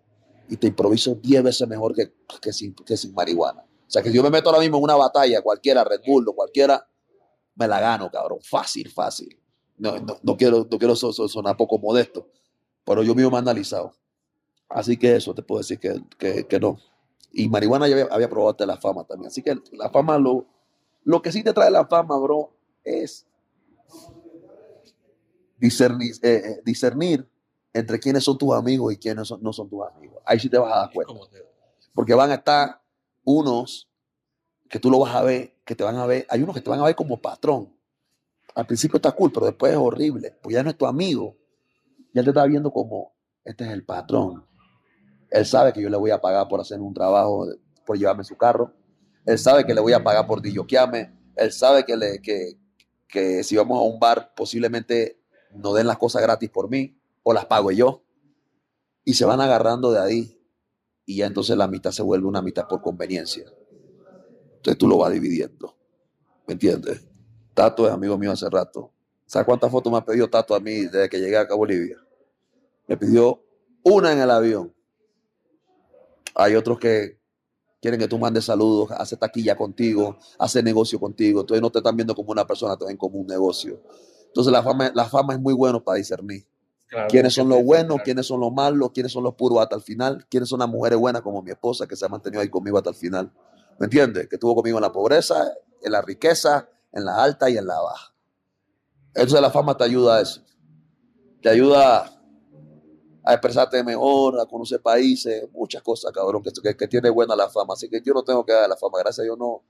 y te improviso 10 veces mejor que, que, sin, que sin marihuana. O sea, que si yo me meto ahora mismo en una batalla, cualquiera, Red Bull o cualquiera, me la gano, cabrón. Fácil, fácil. No, no, no quiero, no quiero so- so- sonar poco modesto, pero yo mismo me he analizado. Así que eso te puedo decir que, que, que no. Y marihuana ya había, había probado hasta la fama también. Así que la fama, lo, lo que sí te trae la fama, bro, es discernir, eh, eh, discernir entre quiénes son tus amigos y quiénes son- no son tus amigos. Ahí sí te vas a dar cuenta. Porque van a estar unos que tú lo vas a ver, que te van a ver, hay unos que te van a ver como patrón. Al principio está cool, pero después es horrible, porque ya no es tu amigo. Ya te está viendo como, este es el patrón. Él sabe que yo le voy a pagar por hacer un trabajo, por llevarme su carro. Él sabe que le voy a pagar por dilloquearme. Él sabe que, le, que, que si vamos a un bar, posiblemente no den las cosas gratis por mí, o las pago yo. Y se van agarrando de ahí y ya entonces la mitad se vuelve una mitad por conveniencia. Entonces tú lo vas dividiendo. ¿Me entiendes? Tato es amigo mío hace rato. ¿Sabes cuántas fotos me ha pedido Tato a mí desde que llegué acá a Bolivia? Me pidió una en el avión. Hay otros que quieren que tú mandes saludos, hace taquilla contigo, hace negocio contigo. Entonces no te están viendo como una persona, te ven como un negocio. Entonces la fama, la fama es muy bueno para discernir claro, quiénes son los buenos, quiénes son los malos, quiénes son los puros hasta el final, quiénes son las mujeres buenas como mi esposa que se ha mantenido ahí conmigo hasta el final. ¿Me entiendes? Que estuvo conmigo en la pobreza, en la riqueza, en la alta y en la baja. Entonces la fama te ayuda a eso. Te ayuda a expresarte mejor, a conocer países, muchas cosas, cabrón, que, que, que tiene buena la fama. Así que yo no tengo que dar la fama. Gracias a Dios no,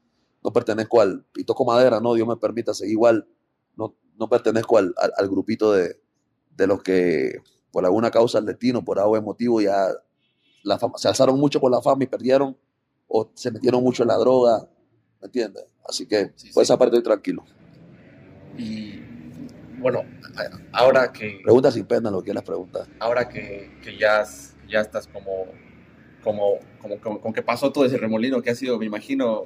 no pertenezco al y toco madera, no, Dios me permita seguir igual. No, no pertenezco al, al, al grupito de, de los que por alguna causa al destino, por algo motivo, ya la fama, se alzaron mucho por la fama y perdieron, o se metieron mucho en la droga, ¿me entiendes? Así que Sí, por sí. esa parte estoy tranquilo. Y bueno, ahora que, Pregunta sin pena lo que quieras preguntar. ahora que, que ya, ya estás como, como, como, como, como que pasó todo ese remolino que ha sido, me imagino,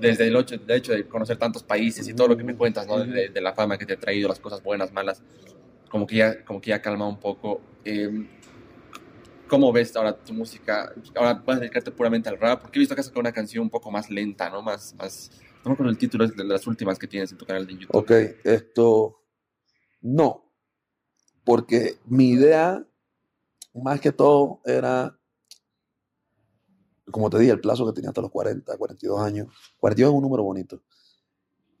desde el hecho, el hecho de conocer tantos países y todo lo que me cuentas, ¿no? De, de la fama que te ha traído, las cosas buenas, malas, como que ya, como que ya calma un poco. Eh, ¿Cómo ves ahora tu música? Ahora vas a dedicarte puramente al rap, porque he visto que has sacado una canción un poco más lenta, ¿no? Más, más, no me acuerdo el título, es de las últimas que tienes en tu canal de YouTube. Ok, esto no, porque mi idea más que todo era, como te dije, el plazo que tenía hasta los 40, 42 años. 42 es un número bonito.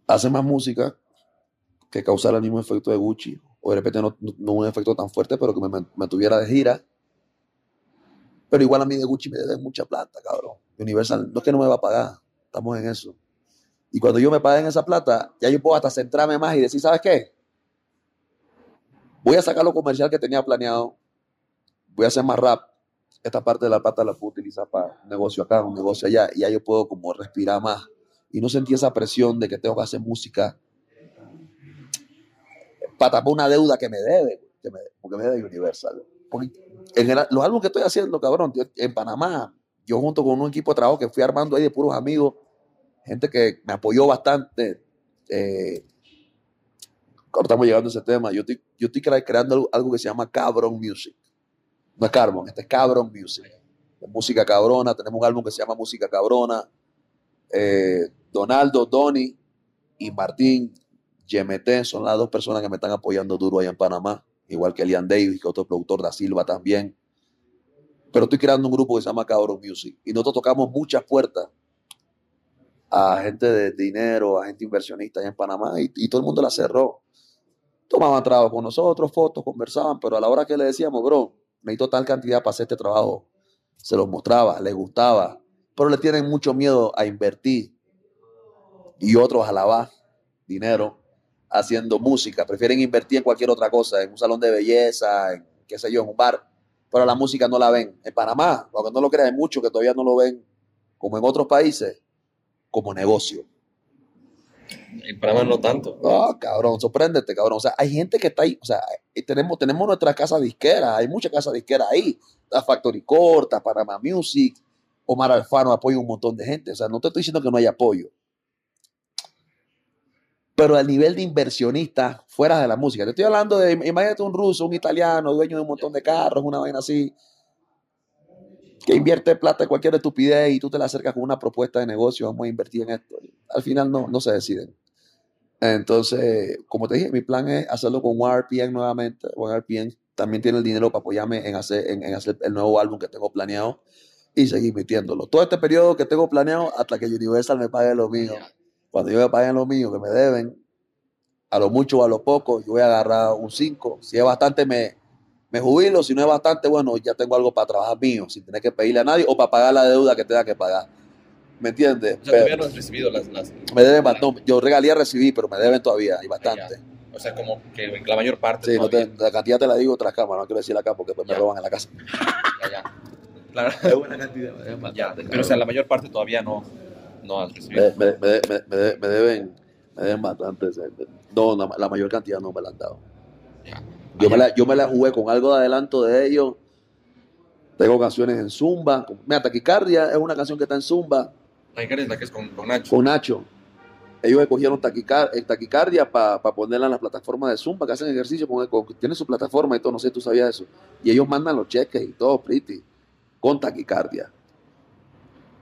Hacer más música que causara el mismo efecto de Gucci, o de repente no, un efecto tan fuerte, pero que me, me, me tuviera de gira. Pero igual a mí de Gucci me debe mucha plata, cabrón. Universal, no es que no me va a pagar, estamos en eso. Y cuando yo me paguen esa plata, ya yo puedo hasta centrarme más y decir, ¿sabes qué? Voy a sacar lo comercial que tenía planeado. Voy a hacer más rap. Esta parte de la plata la puedo utilizar para un negocio acá, un negocio allá. Y ya yo puedo como respirar más. Y no sentir esa presión de que tengo que hacer música para tapar una deuda que me debe, que me, porque me debe Universal. Los álbumes que estoy haciendo, cabrón, tío, en Panamá, yo junto con un equipo de trabajo que fui armando ahí de puros amigos, gente que me apoyó bastante. Eh, estamos llegando a ese tema. Yo estoy, yo estoy cre- creando algo, algo que se llama Cabron Music. No es Carbon, este es Cabron Music. De música cabrona. Tenemos un álbum que se llama Música Cabrona. Eh, Donaldo, Donny y Martín GMT son las dos personas que me están apoyando duro allá en Panamá. Igual que Elian Davis, que otro productor da Silva también. Pero estoy creando un grupo que se llama Cabron Music. Y nosotros tocamos muchas puertas a gente de dinero, a gente inversionista allá en Panamá. Y, y todo el mundo la cerró. Tomaban trabajo con nosotros, fotos, conversaban. Pero a la hora que le decíamos, bro, necesito tal cantidad para hacer este trabajo, se los mostraba, les gustaba. Pero le tienen mucho miedo a invertir. Y otros a lavar dinero haciendo música. Prefieren invertir en cualquier otra cosa, en un salón de belleza, en qué sé yo, en un bar. Pero la música no la ven. En Panamá, aunque no lo crean, hay muchos que todavía no lo ven, como en otros países, como negocio. En Panamá no tanto. No, cabrón, sorpréndete, cabrón. O sea, hay gente que está ahí. O sea, y tenemos, tenemos nuestra casa disquera. Hay muchas casas disqueras ahí. Está Factory Corta, Panamá Music, Omar Alfano apoya un montón de gente. O sea, no te estoy diciendo que no hay apoyo. Pero al nivel de inversionista fuera de la música. Te estoy hablando de, imagínate un ruso, un italiano, dueño de un montón de carros, una vaina así, que invierte plata en cualquier estupidez y tú te la acercas con una propuesta de negocio, vamos a invertir en esto. Al final no, no se deciden. Entonces, como te dije, mi plan es hacerlo con OneRPM nuevamente. OneRPM también tiene el dinero para apoyarme en hacer, en, en hacer el nuevo álbum que tengo planeado y seguir metiéndolo. Todo este periodo que tengo planeado hasta que Universal me pague lo mío. Cuando yo me paguen lo mío que me deben, a lo mucho o a lo poco, yo voy a agarrar un 5. Si es bastante, me, me jubilo. Si no es bastante, bueno, ya tengo algo para trabajar mío, sin tener que pedirle a nadie o para pagar la deuda que tenga que pagar. ¿Me entiendes? O sea, Pero- todavía no has recibido las... las me deben, no, yo regalía recibí, pero me deben todavía, y bastante. o sea, como que la mayor parte... Sí, no te- la cantidad te la digo tras cámara, no quiero decirla acá porque después me roban en la casa. Ya, ya. Claro. Es buena cantidad, me deben Ya, bastante, pero o sea, la mayor parte todavía no, no has me, recibido. me- me- me- me de- me deben, me deben bastante. No, la, la mayor cantidad no me la han dado. Ya. Yo me, la, yo me la jugué con algo de adelanto de ellos. Tengo canciones en Zumba. Mira, Taquicardia es una canción que está en Zumba La la es con, Nacho. con Nacho. Ellos escogieron taquicar- eh, taquicardia para ponerla en las plataformas de Zumba que hacen ejercicio. Con, con- tienen su plataforma y todo, no sé si tú sabías eso. Y ellos mandan los cheques y todo, pretty, con taquicardia.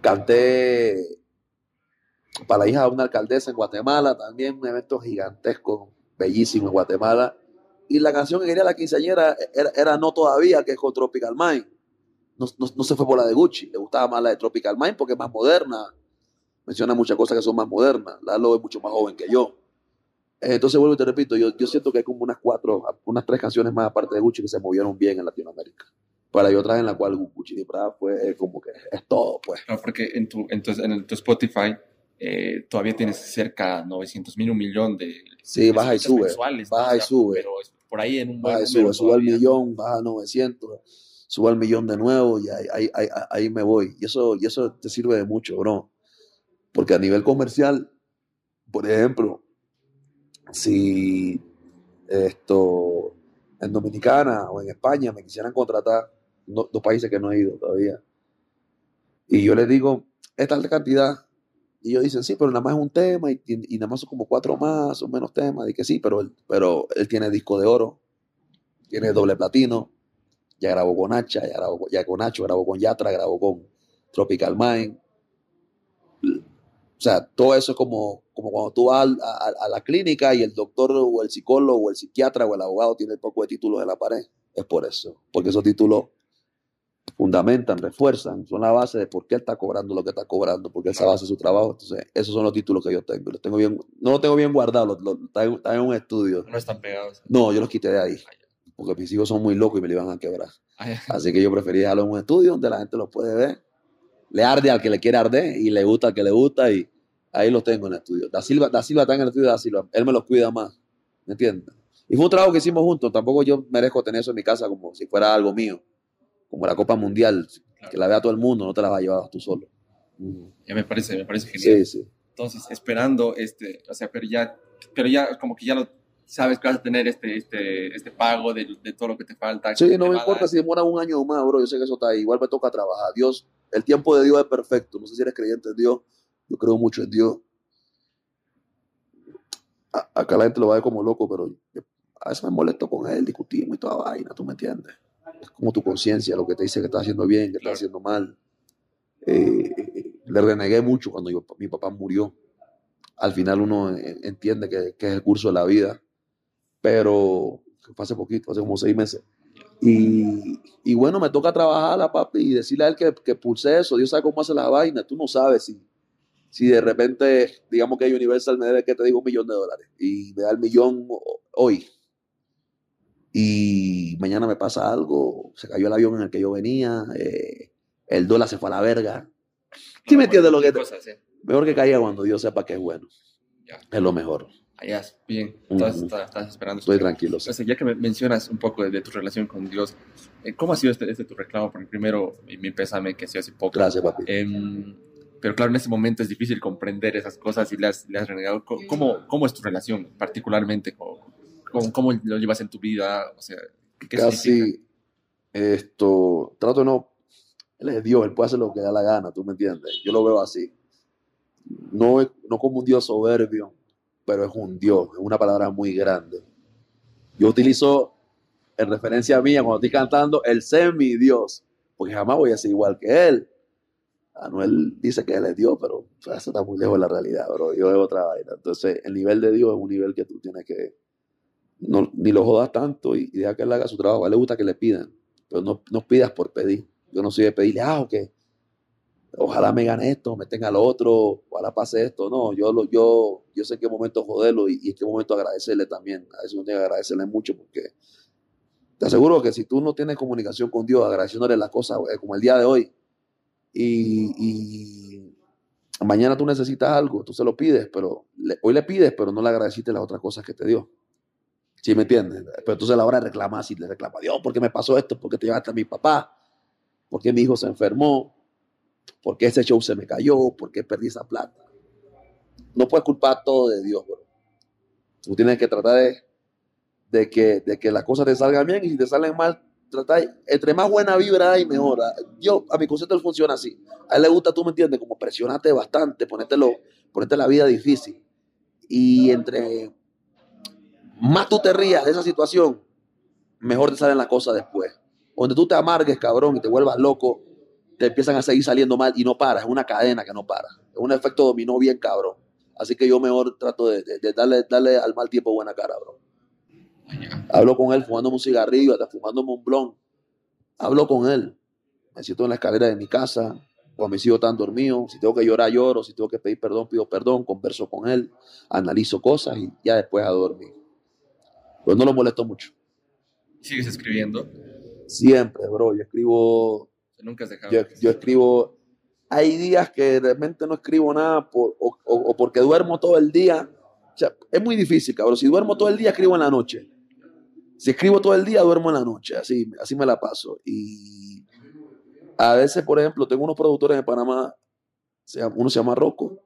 Canté para la hija de una alcaldesa en Guatemala, también un evento gigantesco, bellísimo en Guatemala. Y la canción que quería la quinceañera era, era No Todavía, que es con Tropical Mind. No, no- no se fue por la de Gucci, le gustaba más la de Tropical Mind porque es más moderna. Menciona muchas cosas que son más modernas. Lalo es mucho más joven que yo. Eh, Entonces vuelvo y te repito, yo, yo siento que hay como unas cuatro, unas tres canciones más aparte de Gucci que se movieron bien en Latinoamérica. Para y otras en la cual Gucci de Prada fue eh, como que es todo, pues. Claro, porque en tu, en tu, en tu Spotify eh, todavía tienes cerca de 900 mil, un millón de Sí, baja y sube, mensuales, baja ¿no? y sube. Pero por ahí en un Baja y sube, sube al millón, baja a 900, sube al millón de nuevo y ahí, ahí, ahí, me voy. Y eso, y eso te sirve de mucho, bro. Porque a nivel comercial, por ejemplo, si esto en Dominicana o en España me quisieran contratar, no- dos países que no he ido todavía, y yo les digo, esta alta cantidad, y ellos dicen, sí, pero nada más es un tema, y- y nada más son como cuatro más, o menos temas, y que sí, pero él, pero él tiene disco de oro, tiene doble platino, ya grabó con Hacha, ya grabó con- ya con Nacho, grabó con Yatra, grabó con Tropical Mind. O sea, todo eso es como, como cuando tú vas a, a la clínica y el doctor o el psicólogo o el psiquiatra o el abogado tiene el poco de títulos en la pared. Es por eso. Porque esos títulos fundamentan, refuerzan, son la base de por qué él está cobrando lo que está cobrando, porque él sabe hacer su trabajo. Entonces, esos son los títulos que yo tengo. Los tengo bien, no los tengo bien guardados, los, los- están, están en un estudio. No están pegados. No, yo los quité de ahí, porque mis hijos son muy locos y me lo iban a quebrar. Ay, Así que yo preferí dejarlo en un estudio donde la gente los puede ver. Le arde al que le quiere arder y le gusta al que le gusta y ahí los tengo en el estudio. Da Silva, da Silva está en el estudio de Da Silva. Él me los cuida más. ¿Me entiendes? Y fue un trabajo que hicimos juntos. Tampoco yo merezco tener eso en mi casa como si fuera algo mío. Como la Copa Mundial. Que la vea todo el mundo, no te la vas a llevar tú solo. Ya me parece, me parece genial. Sí, sí. Entonces, esperando este, o sea, pero ya, pero ya como que ya lo, sabes que vas a tener este, este, este pago de, de todo lo que te falta. Sí, no me importa si demora un año o más, bro. Yo sé que eso está ahí. Igual me toca trabajar. Dios, el tiempo de Dios es perfecto. No sé si eres creyente en Dios. Yo creo mucho en Dios. A- acá la gente lo va a ver como loco, pero yo- a veces me molesto con él, discutimos y toda vaina, ¿tú me entiendes? Es como tu conciencia, lo que te dice que estás haciendo bien, que estás haciendo mal. Eh, le renegué mucho cuando yo- mi papá murió. Al final uno entiende que, que es el curso de la vida, pero fue hace poquito, hace como seis meses. Y, y bueno, me toca trabajar a papi y decirle a él que, que pulse eso. Dios sabe cómo hace la vaina. Tú no sabes si, si de repente, digamos que Universal me debe, que te digo, un millón de dólares y me da el millón ho- hoy. Y mañana me pasa algo, se cayó el avión en el que yo venía, eh, el dólar se fue a la verga. ¿Sí me entiendes lo que te- Cosas. Mejor que caiga cuando Dios sepa que es bueno. Ya. Es lo mejor. Allá, bien. Estás, Ujú. estás- estás esperando. Estoy tranquilo. sí. Sea, ya que me mencionas un poco de, de tu relación con Dios, eh, ¿cómo ha sido este, este tu reclamo? Porque primero, mi, mi pésame que ha sido hace poco. Gracias, papi. Em, pero claro, en ese momento es difícil comprender esas cosas y le has, le has renegado. ¿Cómo, ¿Cómo es tu relación particularmente? con- con- ¿Cómo lo llevas en tu vida? O sea, ¿qué, qué significa? Casi esto, trato de no, él es Dios, él puede hacer lo que da la gana, tú me entiendes. Yo lo veo así. No, no como un Dios soberbio, pero es un Dios, es una palabra muy grande. Yo utilizo en referencia mía cuando estoy cantando el ser mi Dios, porque jamás voy a ser igual que él. Anuel dice que él es Dios, pero eso está muy lejos de la realidad, bro. Yo es otra vaina. Entonces, el nivel de Dios es un nivel que tú tienes que, no, ni lo jodas tanto y, y deja que él haga su trabajo. A él le gusta que le pidan, pero no, no pidas por pedir. Yo no soy de pedirle, ah, ok, ojalá me gane esto, me tenga lo otro, ojalá pase esto. No, yo, lo, yo, yo sé en qué momento joderlo y, en qué momento agradecerle también. A veces uno tiene que agradecerle mucho porque te aseguro que si tú no tienes comunicación con Dios, agradeciéndole las cosas eh, como el día de hoy, y, mañana tú necesitas algo, tú se lo pides, pero hoy le pides, pero no le agradeciste las otras cosas que te dio. ¿Sí me entiendes? Pero entonces a la hora de reclamar, si le reclama, Dios, ¿por qué me pasó esto? ¿Por qué te llevaste a mi papá? ¿Por qué mi hijo se enfermó? ¿Por qué ese show se me cayó? ¿Por qué perdí esa plata? No puedes culpar todo de Dios, bro. Tú tienes que tratar de, de que, de que las cosas te salgan bien y si te salen mal, tratar, entre más buena vibra hay, mejor. Yo, a mi concepto, funciona así. A él le gusta, tú me entiendes, como presionarte bastante, ponértelo, ponerte la vida difícil. Y entre más tú te rías de esa situación, mejor te salen las cosas después. Donde tú te amargues, cabrón, y te vuelvas loco, te empiezan a seguir saliendo mal y no paras. Es una cadena que no para. Es un efecto dominó bien, cabrón. Así que yo mejor trato de, de- de darle, darle al mal tiempo buena cara, bro. Hablo con él fumándome un cigarrillo, hasta fumándome un blon. Hablo con él. Me siento en la escalera de mi casa, cuando mis hijos están dormidos. Si tengo que llorar, lloro. Si tengo que pedir perdón, pido perdón. Converso con él, analizo cosas y ya después a dormir. Pues no lo molesto mucho. ¿Sigues escribiendo? Siempre, bro. Yo escribo, Nunca has dejado. yo, yo escribo. Hay días que realmente no escribo nada por- o, o- o porque duermo todo el día. O sea, es muy difícil, cabrón. Si duermo todo el día, escribo en la noche. Si escribo todo el día, duermo en la noche. Así, así me la paso. Y a veces, por ejemplo, tengo unos productores en Panamá. uno se llama Rocco,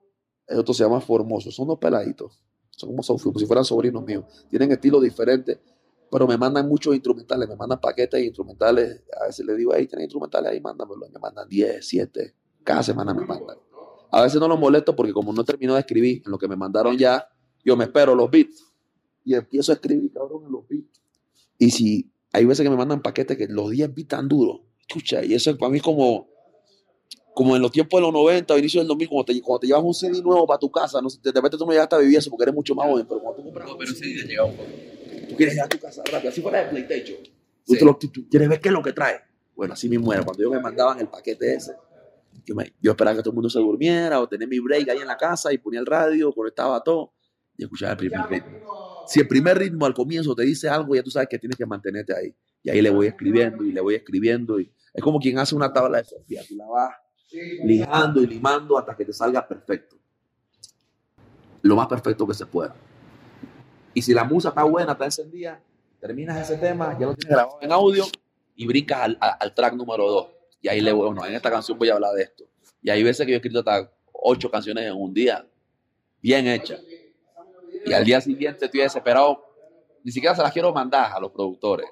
el otro se llama Formoso. Son dos peladitos. Son como, son- como si fueran sobrinos míos. Tienen estilos diferentes, pero me mandan muchos instrumentales. Me mandan paquetes instrumentales. A veces les digo, hey, ¿tienes instrumentales ahí? Mándamelo. Me mandan 10, 7. Cada semana me mandan. A veces no los molesto porque como no termino de escribir en lo que me mandaron ya, yo me espero los beats. Y empiezo a escribir, cabrón, en los beats. Y si hay veces que me mandan paquetes que los 10 beats tan duros, escucha, y eso para mí es como, como en los tiempos de los 90 o inicio del 2000, cuando te, cuando te llevas un CD nuevo para tu casa, no sé, de repente tú no llegaste a vivir eso porque eres mucho más joven, pero cuando tú compras No, pero CD, sí, ya llega un poco. Quieres ir a tu casa rápido, así fuera de PlayStation. Sí. tú- tú quieres ver qué es lo que trae. Bueno, así mismo era. Cuando yo me mandaban el paquete ese, yo, me- yo esperaba que todo el mundo se durmiera o tener mi break ahí en la casa y ponía el radio, conectaba todo y escuchaba el primer ritmo. Si el primer ritmo al comienzo te dice algo, ya tú sabes que tienes que mantenerte ahí. Y ahí le voy escribiendo y le voy escribiendo. Y es como quien hace una tabla de Sofía. Tú la vas lijando y limando hasta que te salga perfecto. Lo más perfecto que se pueda. Y si la musa está buena, está encendida, terminas ese tema, ya lo tienes grabado en audio y brincas al, al track número 2. Y ahí le bueno, en esta canción voy a hablar de esto. Y hay veces que yo he escrito hasta ocho canciones en un día, bien hechas. Y al día siguiente estoy desesperado ni siquiera se las quiero mandar a los productores.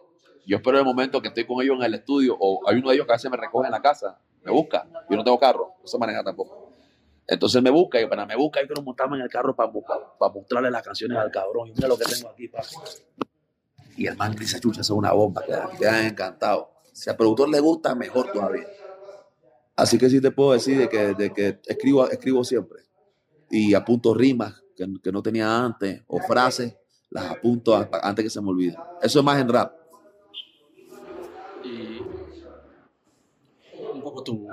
Yo espero el momento que estoy con ellos en el estudio o hay uno de ellos que a veces me recoge en la casa, me busca. Yo no tengo carro, no sé manejar tampoco. Entonces me busca y bueno, me busca y quiero montarme en el carro para, para, mostrarle las canciones al cabrón. Y mira lo que tengo aquí. Y el man dice, chucha, es una bomba, quedan encantados. Si al productor le gusta, mejor todavía. Así que sí te puedo decir de que, de que escribo, escribo siempre. Y apunto rimas que, que no tenía antes o frases, las apunto antes que se me olvide. Eso es más en rap. Y un poco tu,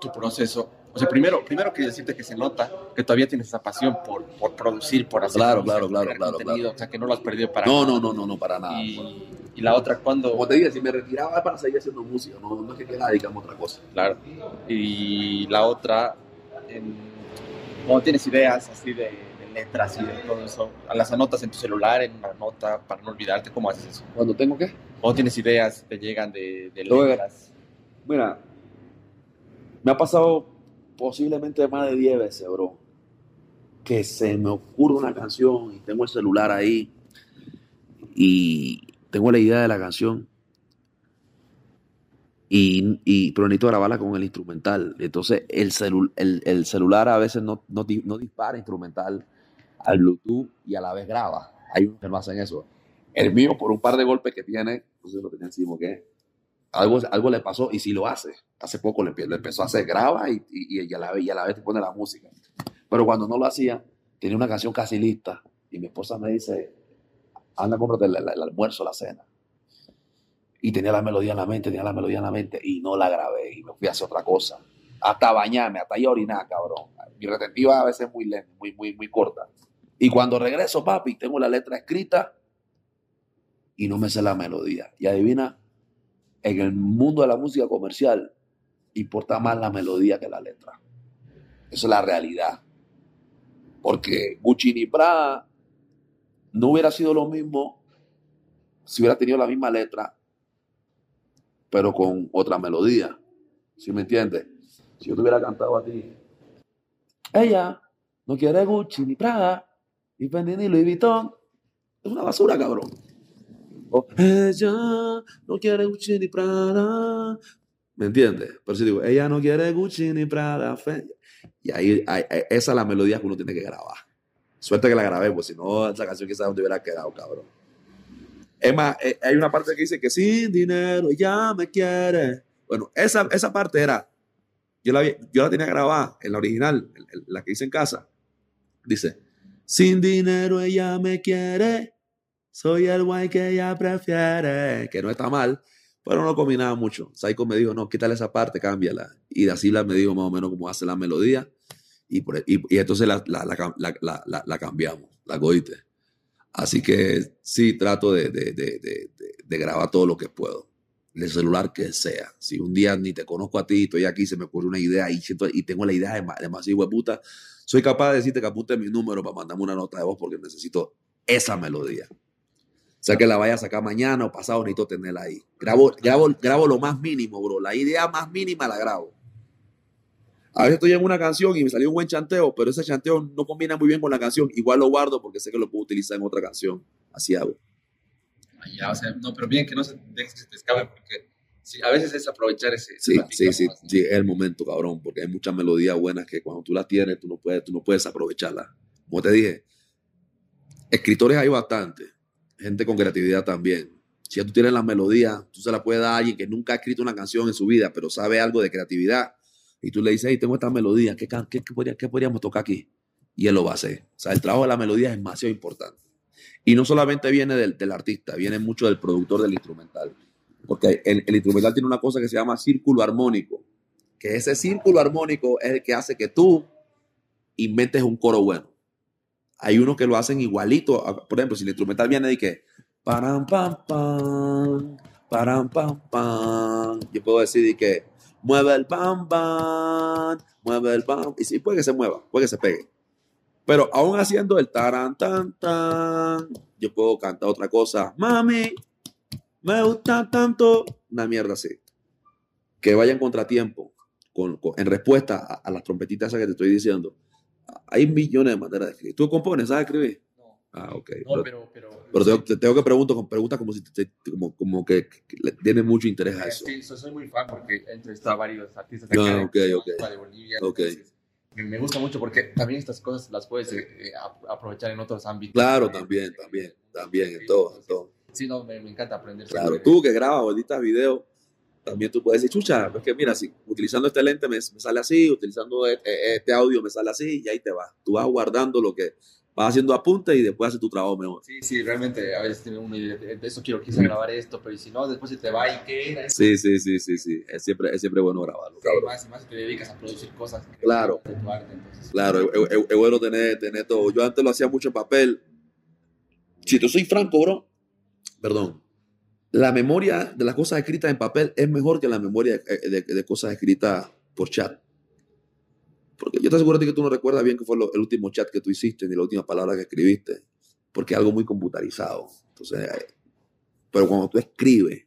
tu proceso o sea, primero, primero quiero decirte que se nota que todavía tienes esa pasión por, por producir, por hacer claro, claro, claro, claro, contenido, o sea, que no lo has perdido para no, nada. No, no, no, no, para nada. Y, y, la otra, cuando... Como te dije, si me retiraba para seguir haciendo música, no, no es que quiera dedicarme a otra cosa. Claro. Y la otra, en, cuando tienes ideas así de, de, letras y de todo eso, las anotas en tu celular, en una nota, para no olvidarte, ¿cómo haces eso? ¿Cuando tengo qué? Cuando tienes ideas, te llegan de, de letras. Mira, me ha pasado posiblemente más de 10 veces, bro, que se me ocurre una canción y tengo el celular ahí y tengo la idea de la canción y, y pero necesito grabarla con el instrumental. Entonces el, el, el celular a veces no, no, no, dispara instrumental al Bluetooth y a la vez graba. Hay unos que no hacen eso. El mío, por un par de golpes que tiene, sé lo tenía encima, ¿qué? Algo, algo le pasó y si lo hace. Hace poco le, empezó a hacer, graba y, y, y, la, y, a la, vez te pone la música. Pero cuando no lo hacía, tenía una canción casi lista y mi esposa me dice, anda, cómprate el, el, el almuerzo, la cena. Y tenía la melodía en la mente, tenía la melodía en la mente y no la grabé y me fui a hacer otra cosa. Hasta bañarme, hasta ir a orinar, cabrón. Mi retentiva a veces es muy lenta, muy, muy, muy corta. Y cuando regreso, papi, tengo la letra escrita y no me sé la melodía. Y adivina, en el mundo de la música comercial importa más la melodía que la letra. Esa es la realidad. Porque Gucci Prada no hubiera sido lo mismo si hubiera tenido la misma letra, pero con otra melodía. ¿Sí me entiendes? Si yo te hubiera cantado a ti, ella no quiere Gucci ni Prada, ni Fendi ni Louis Vuitton, es una basura, cabrón. Ella no quiere Gucci ni Prada. ¿Me entiendes? Pero si digo, ella no quiere Gucci ni Prada. Y ahí, ahí, esa es la melodía que uno tiene que grabar. Suerte que la grabé, pues si no, esa canción quizás no te hubiera quedado, cabrón. Es más, eh, hay una parte que dice que sin dinero ya me quiere. Bueno, esa, esa parte era, yo la, yo la tenía grabada en la original, la que hice en casa. Dice, sin dinero ella me quiere, soy el guay que ella prefiere, que no está mal, pero no combinaba mucho. Saiko me dijo, no, quítale esa parte, cámbiala. Y así la me dijo más o menos cómo hace la melodía. Y, por, y, y entonces la, la, la, la, cambiamos, la goite. Así que sí, trato de, de, de, de, grabar todo lo que puedo. El celular que sea. Si un día ni te conozco a ti, estoy aquí, se me ocurre una idea y, siento, y tengo la idea de, demasiado de puta, soy capaz de decirte que apunte mi número para mandarme una nota de voz porque necesito esa melodía. O sea que la vaya a sacar mañana o pasado, necesito tenerla ahí. Grabo, grabo, grabo lo más mínimo, bro. La idea más mínima la grabo. A veces estoy en una canción y me salió un buen chanteo, pero ese chanteo no combina muy bien con la canción. Igual lo guardo porque sé que lo puedo utilizar en otra canción. Así hago. Ya, o sea, no, pero bien que no se que se te escape porque sí, a veces es aprovechar ese. Sí, sí, sí, sí, es el momento, cabrón, porque hay muchas melodías buenas que cuando tú las tienes, tú no puedes, tú no puedes aprovecharlas. Como te dije, escritores hay bastantes gente con creatividad también. Si tú tienes la melodía, tú se la puedes dar a alguien que nunca ha escrito una canción en su vida, pero sabe algo de creatividad. Y tú le dices, hey, tengo esta melodía, ¿qué, qué, qué, podríamos tocar aquí? Y él lo va a hacer. O sea, el trabajo de la melodía es demasiado importante. Y no solamente viene del, del artista, viene mucho del productor del instrumental. Porque el, el, instrumental tiene una cosa que se llama círculo armónico. Que ese círculo armónico es el que hace que tú inventes un coro bueno. Hay unos que lo hacen igualito. Por ejemplo, si el instrumental viene de que param pam pam, param pam pam, yo puedo decir que mueve el pam pam, mueve el pam, y sí puede que se mueva, puede que se pegue. Pero aún haciendo el taran tan tan, yo puedo cantar otra cosa. Mami, me gusta tanto. Una mierda así. Que vaya en contratiempo. Con, en respuesta a, las trompetitas que te estoy diciendo hay millones de maneras de escribir. ¿Tú compones? ¿Sabes escribir? No. Ah, ok. No, pero, pero, pero, pero tengo, te tengo que preguntar con preguntas como si te- como, como que, que le tiene mucho interés a eso. Sí, soy, muy fan porque he entrevistado a varios artistas Ah, acá de ok, ok. Guatemala, de Bolivia. Ok. entonces, me, gusta mucho porque también estas cosas las puedes eh, eh, ap- aprovechar en otros ámbitos. Claro, Eh, también, eh, también, también, en todo, en todo. Sí, no, me, me encanta aprender. Claro, tú que grabas editas videos, también tú puedes decir, chucha, es que mira, si utilizando este lente me, me sale así, utilizando e- e- este audio me sale así, y ahí te vas. Tú vas guardando lo que vas haciendo apuntes y después haces tu trabajo mejor. Sí, sí, realmente a veces tiene uno idea de eso quiero, quise grabar esto, pero si no, después se te va y qué era eso. Sí, sí, sí, sí, sí. Es siempre, es siempre bueno grabarlo, Sí, más y más si te dedicas a producir cosas. que- Claro. de tu arte, entonces. Claro, es, es- es bueno tener, tener todo. Yo antes lo hacía mucho en papel. Si te soy franco, bro, perdón, la memoria de las cosas escritas en papel es mejor que la memoria de, de- cosas escritas por chat. Porque yo te aseguro que tú no recuerdas bien qué fue el último chat que tú hiciste ni la última palabra que escribiste, porque es algo muy computarizado. Entonces, eh, pero cuando tú escribes,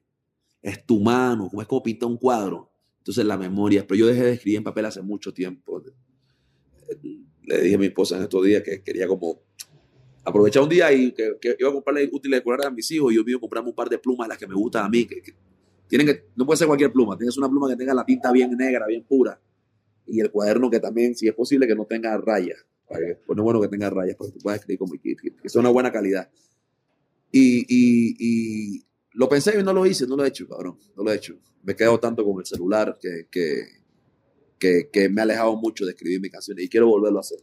es tu mano, como es como pintar un cuadro. Entonces la memoria, pero yo dejé de escribir en papel hace mucho tiempo le dije a mi esposa en estos días que quería como aprovechar un día y que, iba a comprarle útiles escolares a mis hijos y yo me iba a comprarme un par de plumas las que me gustan a mí. Que, tienen que, no puede ser cualquier pluma, tienes una pluma que tenga la tinta bien negra, bien pura. Y el cuaderno que también, si es posible, que no tenga rayas. Pues no es bueno que tenga rayas, porque tú puedas escribir como que, que, sea una buena calidad. Y, y, lo pensé y no lo hice, no lo he hecho, cabrón, no lo he hecho. Me he quedado tanto con el celular que, que, que me ha alejado mucho de escribir mis canciones y quiero volverlo a hacer.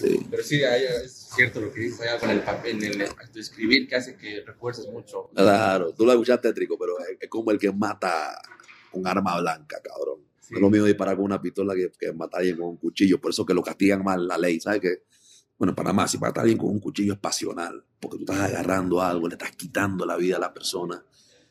Sí. Pero sí, es cierto lo que dices allá con el papel, el, el escribir que hace que refuerces mucho. Claro, tú lo escuchas tétrico, pero es, como el que mata con arma blanca, cabrón. Sí. No es lo mismo disparar con una pistola que, que matar a alguien con un cuchillo. Por eso que lo castigan mal la ley, ¿sabes qué? Bueno, en Panamá, si matar a alguien con un cuchillo es pasional, porque tú estás agarrando algo, le estás quitando la vida a la persona.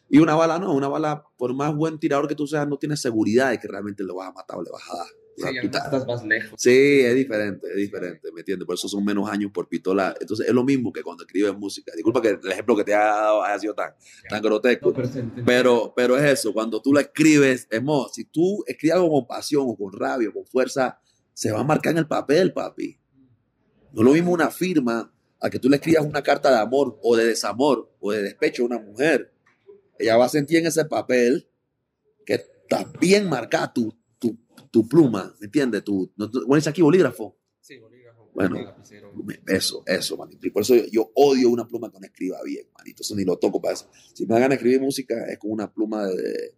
Y una bala no, una bala, por más buen tirador que tú seas, no tienes seguridad de que realmente le vas a matar o le vas a dar. Sí, estás más lejos. Sí, es diferente, es diferente, ¿me entiendes? Por eso son menos años por pistola. Entonces es lo mismo que cuando escribes música. Disculpa que el ejemplo que te haya dado haya sido tan, tan grotesco. No, pero. Pero, es eso, cuando tú la escribes, es mo, si tú escribes algo con pasión o con rabia o con fuerza, se va a marcar en el papel, papi. No es lo mismo una firma a que tú le escribas una carta de amor o de desamor o de despecho a una mujer. Ella va a sentir en ese papel que está bien marcada tu, tu, pluma, ¿me entiendes? Tu, no, bueno, dice aquí bolígrafo. Sí, bolígrafo, Bueno. lapicero. Eso, eso, manito. Y por eso yo, yo odio una pluma que no escriba bien, manito. Eso ni lo toco para eso. Si me hagan escribir música, es con una pluma de,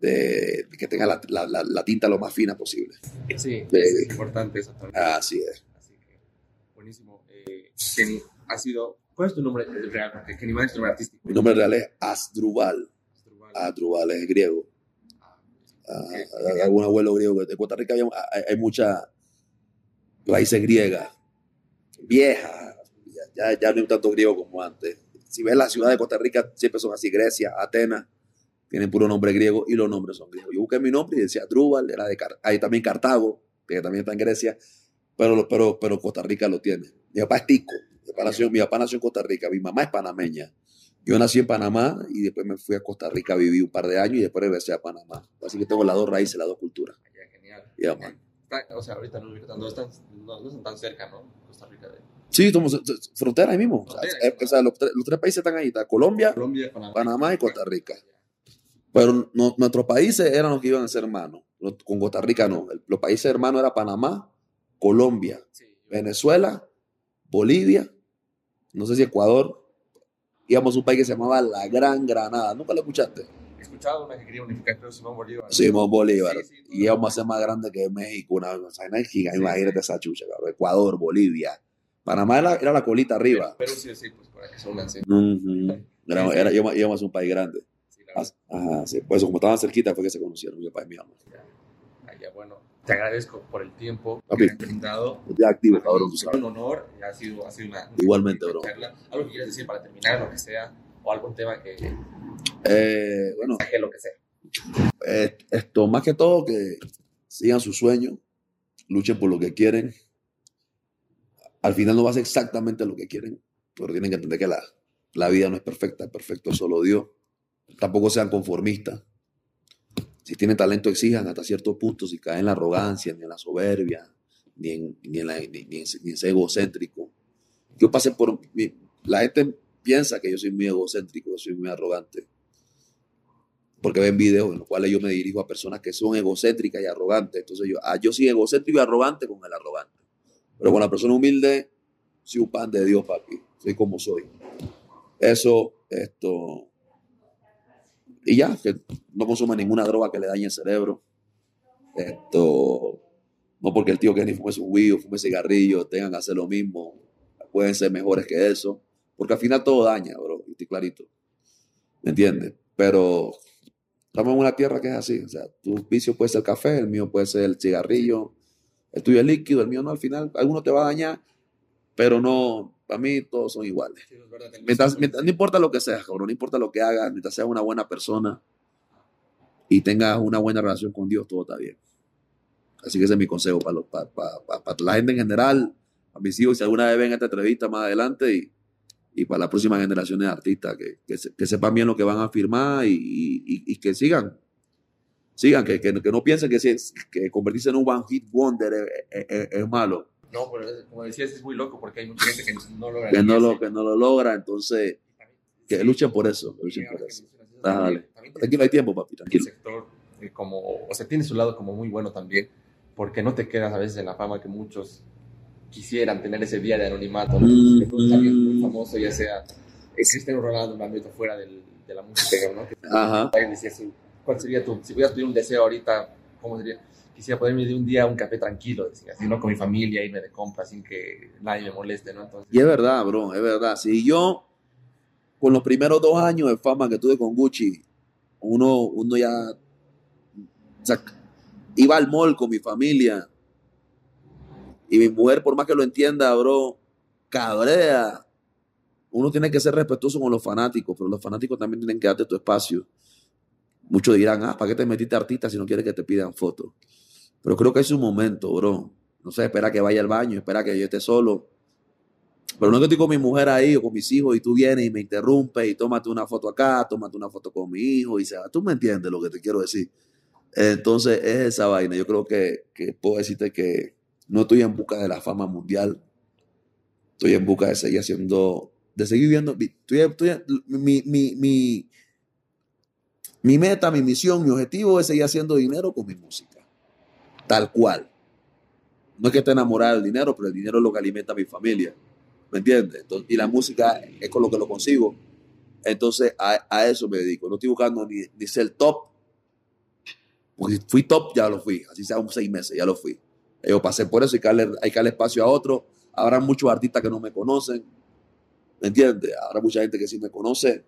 de- de que tenga la, la- la- la tinta lo más fina posible. Sí, Sí. es importante eso también. Así es. Así que, buenísimo. Eh, Kenny, ha sido. ¿Cuál es tu nombre real? Porque Kenny es tu nombre artístico. Mi nombre real es Asdrubal. Asdrúbal. Asdrubal es griego. Ah, Ah, algún abuelo griego. De Costa Rica había- hay, hay muchas raíces griegas, viejas. Ya, ya no hay tanto griego como antes. Si ves la ciudad de Costa Rica, siempre son así: Grecia, Atenas, tienen puro nombre griego y los nombres son griegos. Yo busqué mi nombre y decía Drubal, era de Car- hay también Cartago, que también está en Grecia, pero, pero, pero Costa Rica lo tiene. Mi papá es tico, mi papá, nació, mi papá nació en Costa Rica, mi mamá es panameña. Yo nací en Panamá y después me fui a Costa Rica, viví un par de años y después regresé a Panamá. Así que tengo las dos raíces, las dos culturas. Ya, genial. Man. Está- o sea, ahorita no, no, están, no, no están tan cerca, ¿no? Costa Rica de Sí, somos eh, frontera ahí mismo. O sea, Frontera, eh, o sea, los, tres, los tres países están ahí. Está Colombia, Colombia, Panamá. Panamá y Costa Rica. Pero no- nuestros países eran los que iban a ser hermanos. Con Costa Rica no. Los países hermanos eran Panamá, Colombia, Sí, Venezuela, Bolivia, no sé si Ecuador. Íbamos a un país que se llamaba La Gran Granada. ¿Nunca lo escuchaste? He escuchado una que quería unificar, creo, Simón Bolívar. Simón Bolívar. Sí, sí, y íbamos a ser más grande que México. Una vaina gigante. Imagínate esa chucha, cabrón. Ecuador, Bolivia. Panamá era, era la colita arriba. Pero sí, sí, pues para que unan, sí. Ujú. Era, era- íbamos, íbamos a un país grande. Sí, la verdad. Ajá, sí. Por eso, como estaban cerquita, fue que se conocieron mi papá y mi mamá. Ah, ya, bueno, te agradezco por el tiempo Ok. que me has brindado. Ya activo, cabrón, mí fue sabes. un honor, ha sido, ha sido una, Igualmente, una bro. charla. Algo que quieras decir para terminar, lo que sea, o algún tema que Eh, bueno, saque lo que sea. eh, esto, más que todo, que sigan sus sueños, luchen por lo que quieren. Al final no va a ser exactamente lo que quieren, pero tienen que entender que la, la vida no es perfecta, perfecto es solo Dios. Tampoco sean conformistas. Si tienen talento, exijan hasta cierto punto, si caen en la arrogancia, ni en la soberbia, ni en, ni en, la- ni- ni en- en ser egocéntrico. Yo pasé por... La gente piensa que yo soy muy egocéntrico, soy muy arrogante. Porque ven videos en los cuales yo me dirijo a personas que son egocéntricas y arrogantes. Entonces yo, ah, yo soy egocéntrico y arrogante con el arrogante. Pero con la persona humilde, soy un pan de Dios, papi. Soy como soy. Eso, esto. Y ya, que no consume ninguna droga que le dañe el cerebro. Esto. No porque el tío Kenny fume su weed o fume cigarrillo, tengan que hacer lo mismo. Pueden ser mejores que eso. Porque al final todo daña, bro. Y estoy clarito. ¿Me entiendes? Pero estamos en una tierra que es así. O sea, tu vicio puede ser el café, el mío puede ser el cigarrillo, el tuyo líquido, el mío no. Al final, alguno te va a dañar, pero no. Para mí todos son iguales. mientras, no importa lo que seas, cabrón, no importa lo que hagas, mientras seas una buena persona y tengas una buena relación con Dios, todo está bien. Así que ese es mi consejo para, para, para, para la gente en general, a mis hijos, si alguna vez ven esta entrevista más adelante y y para la próxima generación de artistas que, que, sepan bien lo que van a firmar y, y, que sigan. Sigan, que, que, no piensen que, que convertirse en un one hit wonder es, malo. No, pero como decías, es muy loco porque hay mucha gente que no logra. Que no lo, que no lo logra, entonces que luchen por eso. luchen por eso. Dale. Aquí no hay tiempo, papi, tranquilo. El sector, eh, como, o sea, tiene su lado como muy bueno también, porque no te quedas a veces en la fama que muchos quisieran tener ese día de anonimato, ¿no? Mm, muy mm. famoso, ya sea Cristiano Ronaldo, un ámbito fuera del, de la música, ¿no? Que, Ajá. ¿cuál sería tu, si pudieras pedir un deseo ahorita, cómo sería? Quisiera poderme de un día un café tranquilo, así, ¿no? Con mi familia, irme de compra sin que nadie me moleste, ¿no? Y es verdad, bro, es verdad. Si yo, con los primeros dos años de fama que tuve con Gucci, uno, uno ya, iba al mall con mi familia, y mi mujer, por más que lo entienda, bro, cabrea. Uno tiene que ser respetuoso con los fanáticos, pero los fanáticos también tienen que darte tu espacio. Muchos dirán, ah, ¿para qué te metiste artista si no quieres que te pidan fotos? Pero creo que es un momento, bro. No sé, espera que vaya al baño, espera que yo esté solo. Pero no que estoy con mi mujer ahí o con mis hijos y tú vienes y me interrumpes y tómate una foto acá, tómate una foto con mi hijo y se va. Tú me entiendes lo que te quiero decir. Entonces es esa vaina. Yo creo que, que puedo decirte que, no estoy en busca de la fama mundial. Estoy en busca de seguir haciendo, de seguir viviendo. mi, mi, mi, meta, mi misión, mi objetivo es seguir haciendo dinero con mi música. Tal cual. No es que esté enamorado del dinero, pero el dinero es lo que alimenta a mi familia. ¿Me entiendes? y la música es con lo que lo consigo. Entonces, a, eso me dedico. No estoy buscando ni, ni, ser top. Porque fui top, ya lo fui. Así sea un seis meses, ya lo fui. Yo pasé por eso y hay que darle espacio a otro. Habrá muchos artistas que no me conocen. ¿Me entiendes? Habrá mucha gente que sí me conoce.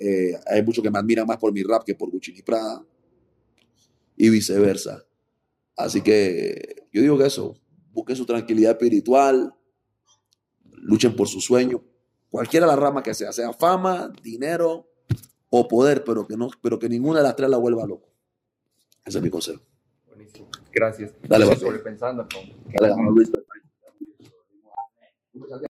Eh, hay muchos que me admiran más por mi rap que por Gucci y Prada. Y viceversa. Así que yo digo que eso, busquen su tranquilidad espiritual, luchen por sus sueños, cualquiera de las ramas que sea, sea fama, dinero o poder, pero que, no, pero que ninguna de las tres la vuelva loco. Ese es mi consejo. Buenísimo. Gracias. Dale, Gracias por pensando. Dale, Luis.